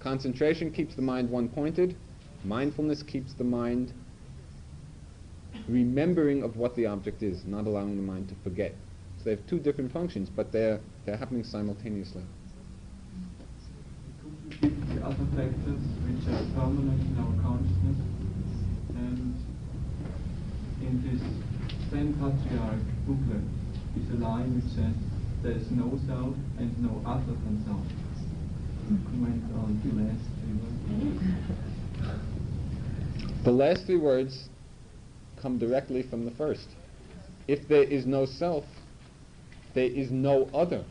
Concentration keeps the mind one pointed, mindfulness keeps the mind remembering of what the object is, not allowing the mind to forget. So they have two different functions, but they're, they're happening simultaneously. The other factors which are permanent in our consciousness? And in this Zen Patriarch booklet is a line which says, there is no self and no other than self. Comment on the last words. The last three words come directly from the first. If there is no self, there is no other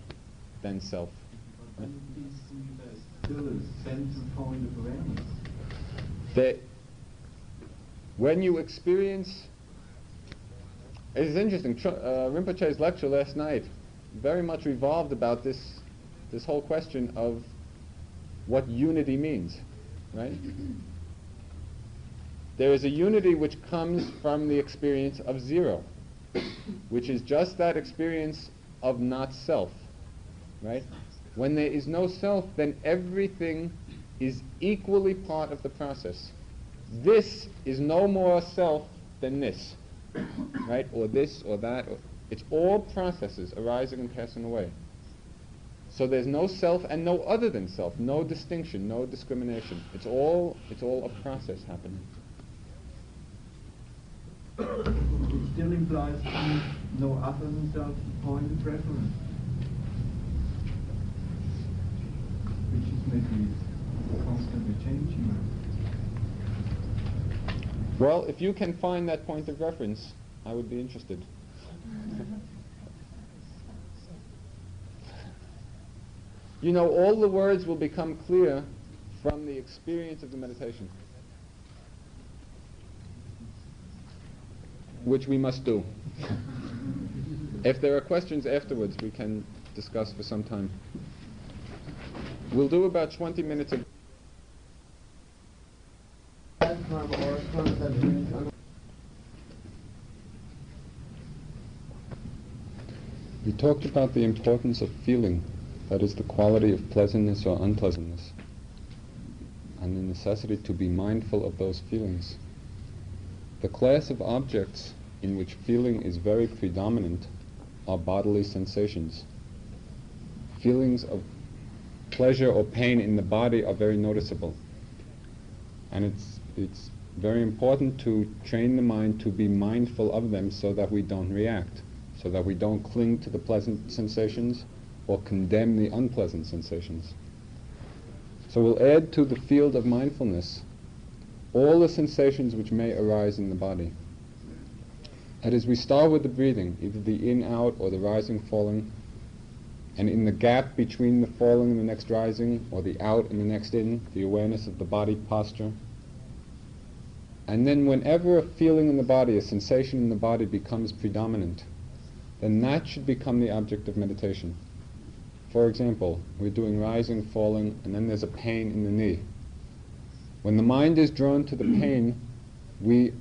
than self. That when you experience, it's interesting. Tr- uh, Rinpoche's lecture last night very much revolved about this, this whole question of what unity means, right? There is a unity which comes from the experience of zero, which is just that experience of not self, right? When there is no self, then everything is equally part of the process. This is no more self than this, right? Or this or that. Or, it's all processes arising and passing away. So there's no self and no other than self, no distinction, no discrimination. It's all it's all a process happening. It still implies no other than self point of reference. Which is maybe constantly changing. Well, if you can find that point of reference, I would be interested. you know, all the words will become clear from the experience of the meditation, which we must do. if there are questions afterwards, we can discuss for some time. We'll do about 20 minutes of We talked about the importance of feeling, that is the quality of pleasantness or unpleasantness, and the necessity to be mindful of those feelings. The class of objects in which feeling is very predominant are bodily sensations. Feelings of pleasure or pain in the body are very noticeable. And it's, it's very important to train the mind to be mindful of them so that we don't react so that we don't cling to the pleasant sensations or condemn the unpleasant sensations. So we'll add to the field of mindfulness all the sensations which may arise in the body. That is, we start with the breathing, either the in-out or the rising-falling, and in the gap between the falling and the next rising, or the out and the next in, the awareness of the body posture. And then whenever a feeling in the body, a sensation in the body becomes predominant, then that should become the object of meditation. For example, we're doing rising, falling, and then there's a pain in the knee. When the mind is drawn to the pain, we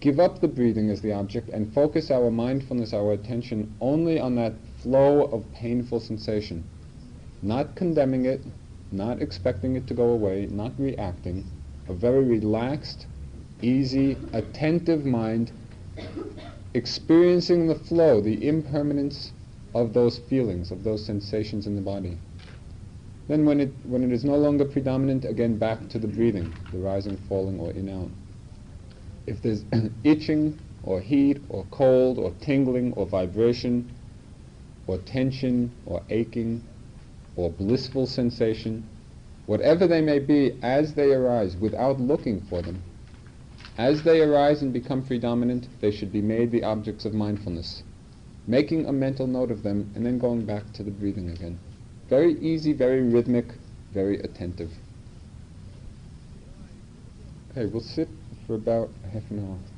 give up the breathing as the object and focus our mindfulness, our attention only on that flow of painful sensation. Not condemning it, not expecting it to go away, not reacting. A very relaxed, easy, attentive mind experiencing the flow, the impermanence of those feelings, of those sensations in the body. Then when it, when it is no longer predominant, again back to the breathing, the rising, falling, or in, out. If there's itching, or heat, or cold, or tingling, or vibration, or tension, or aching, or blissful sensation, whatever they may be, as they arise, without looking for them, as they arise and become predominant, they should be made the objects of mindfulness, making a mental note of them and then going back to the breathing again. Very easy, very rhythmic, very attentive. Okay, we'll sit for about half an hour.